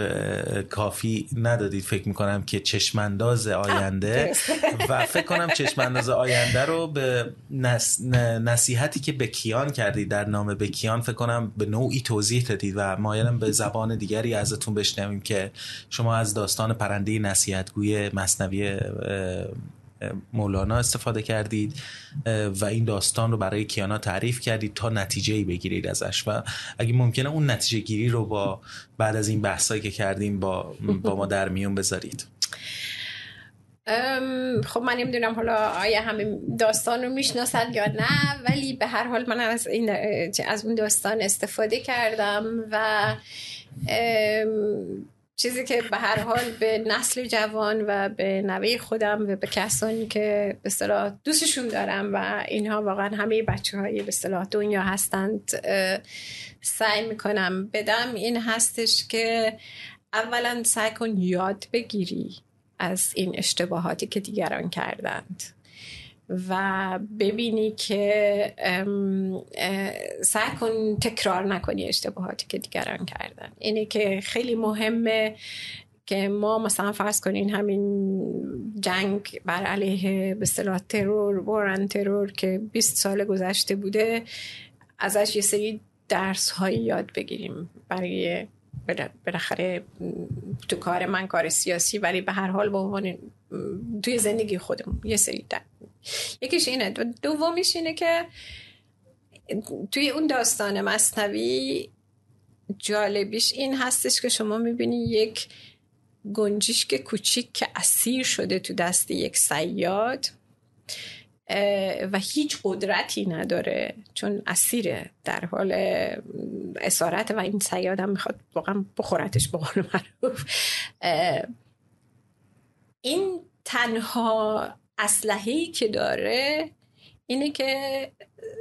کافی ندادید. فکر می‌کنم که چشمانداز آینده و فکر کنم چشمانداز آینده رو به نصیحتی که به کیان کردید در نام به کیان فکر کنم به نوعی توضیح دادید و مایلم به زبان دیگری ازتون بشنویم که شما از داستان پرنده نصیحتگوی مصنوی مولانا استفاده کردید و این داستان رو برای کیانا تعریف کردید تا نتیجه بگیرید ازش. و اگه ممکنه اون نتیجه گیری رو با بعد از این بحثایی که کردیم با, با ما در میون بذارید. خب من نمی‌دونم حالا آیا همه داستان رو می‌شناسن یا نه ولی به هر حال من از, این از اون داستان استفاده کردم و چیزی که به هر حال به نسل جوان و به نوه خودم و به کسانی که به صلاح دوستشون دارم و اینها واقعا همه بچه های به صلاح دنیا هستند سعی می‌کنم بدم. این هستش که اولا سعی کن یاد بگیری از این اشتباهاتی که دیگران کردند. و ببینی که سعی کن تکرار نکنی اشتباهاتی که دیگران کردن. اینه که خیلی مهمه که ما مثلا فرض کنین همین جنگ بر علیه به صلاح ترور وارن ترور که 20 سال گذشته بوده ازش یه سری درس هایی یاد بگیریم. برای بالاخره تو کار من کار سیاسی ولی به هر حال به عنوان توی زندگی خودم یه سری در یکیش اینه. دومیش اینه که توی اون داستان مصنوی جالبیش این هستش که شما می‌بینی یک گنجیشک کوچیک که اسیر شده تو دست یک سیاد و هیچ قدرتی نداره چون اسیره در حال اسارت و این سیاد هم می‌خواد واقعا بخورتش به قول معروف. این تنها اسلحه‌ای که داره اینه که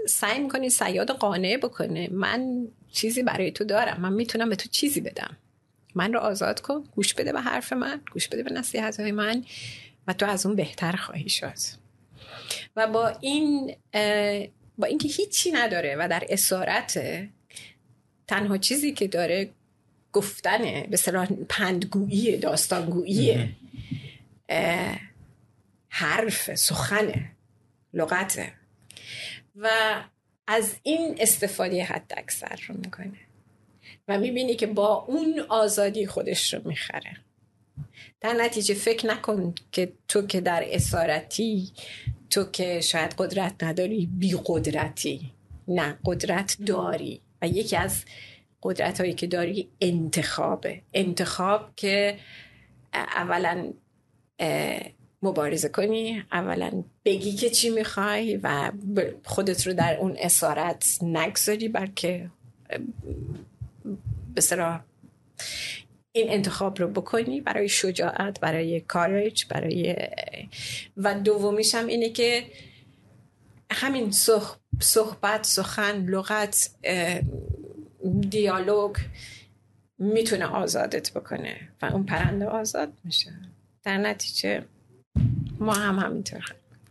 سعی می‌کنی سیاد قانع بکنه. من چیزی برای تو دارم. من می‌تونم به تو چیزی بدم. من رو آزاد کن. گوش بده به حرف من. گوش بده به نصیحت های من. و تو از اون بهتر خواهی شد. و با این با اینکه هیچی نداره و در اسارت تنها چیزی که داره گفتنه به صلاح پندگویی داستانگویی. حرف سخنه لغته و از این استفاده حد اکثر رو می‌کنه. و می‌بینی که با اون آزادی خودش رو می‌خره. در نتیجه فکر نکن که تو که در اسارتی تو که شاید قدرت نداری بی قدرتی. نه قدرت داری. و یکی از قدرت هایی که داری انتخابه. انتخاب که اولا مبارزه کنی اولا بگی که چی می‌خوای و خودت رو در اون اسارت نگذاری بلکه به این انتخاب رو بکنی برای شجاعت برای کارج برای و دومیش هم اینه که همین صحبت سخن لغت دیالوگ می‌تونه آزادت بکنه و اون پرنده آزاد میشه. در نتیجه ما هم همینطور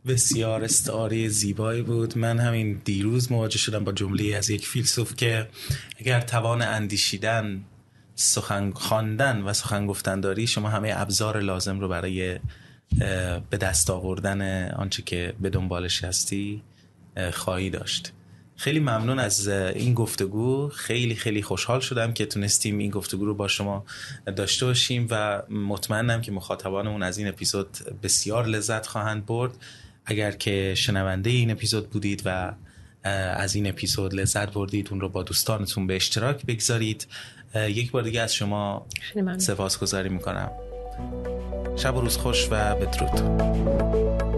بسیار استعاره زیبایی بود. من همین دیروز مواجه شدم با جمله از یک فیلسوف که اگر توان اندیشیدن سخن خواندن و سخن گفتن داری شما همه ابزار لازم رو برای به دست آوردن آنچه که به دنبالش هستی خواهی داشت. خیلی ممنون از این گفتگو. خیلی خیلی خوشحال شدم که تونستیم این گفتگو رو با شما داشته باشیم و مطمئنم که مخاطبانمون از این اپیزود بسیار لذت خواهند برد. اگر که شنونده این اپیزود بودید و از این اپیزود لذت بردید اون رو با دوستانتون به اشتراک بگذارید. یک بار دیگه از شما سپاس گذاری می‌کنم. شب و روز خوش و بدرود.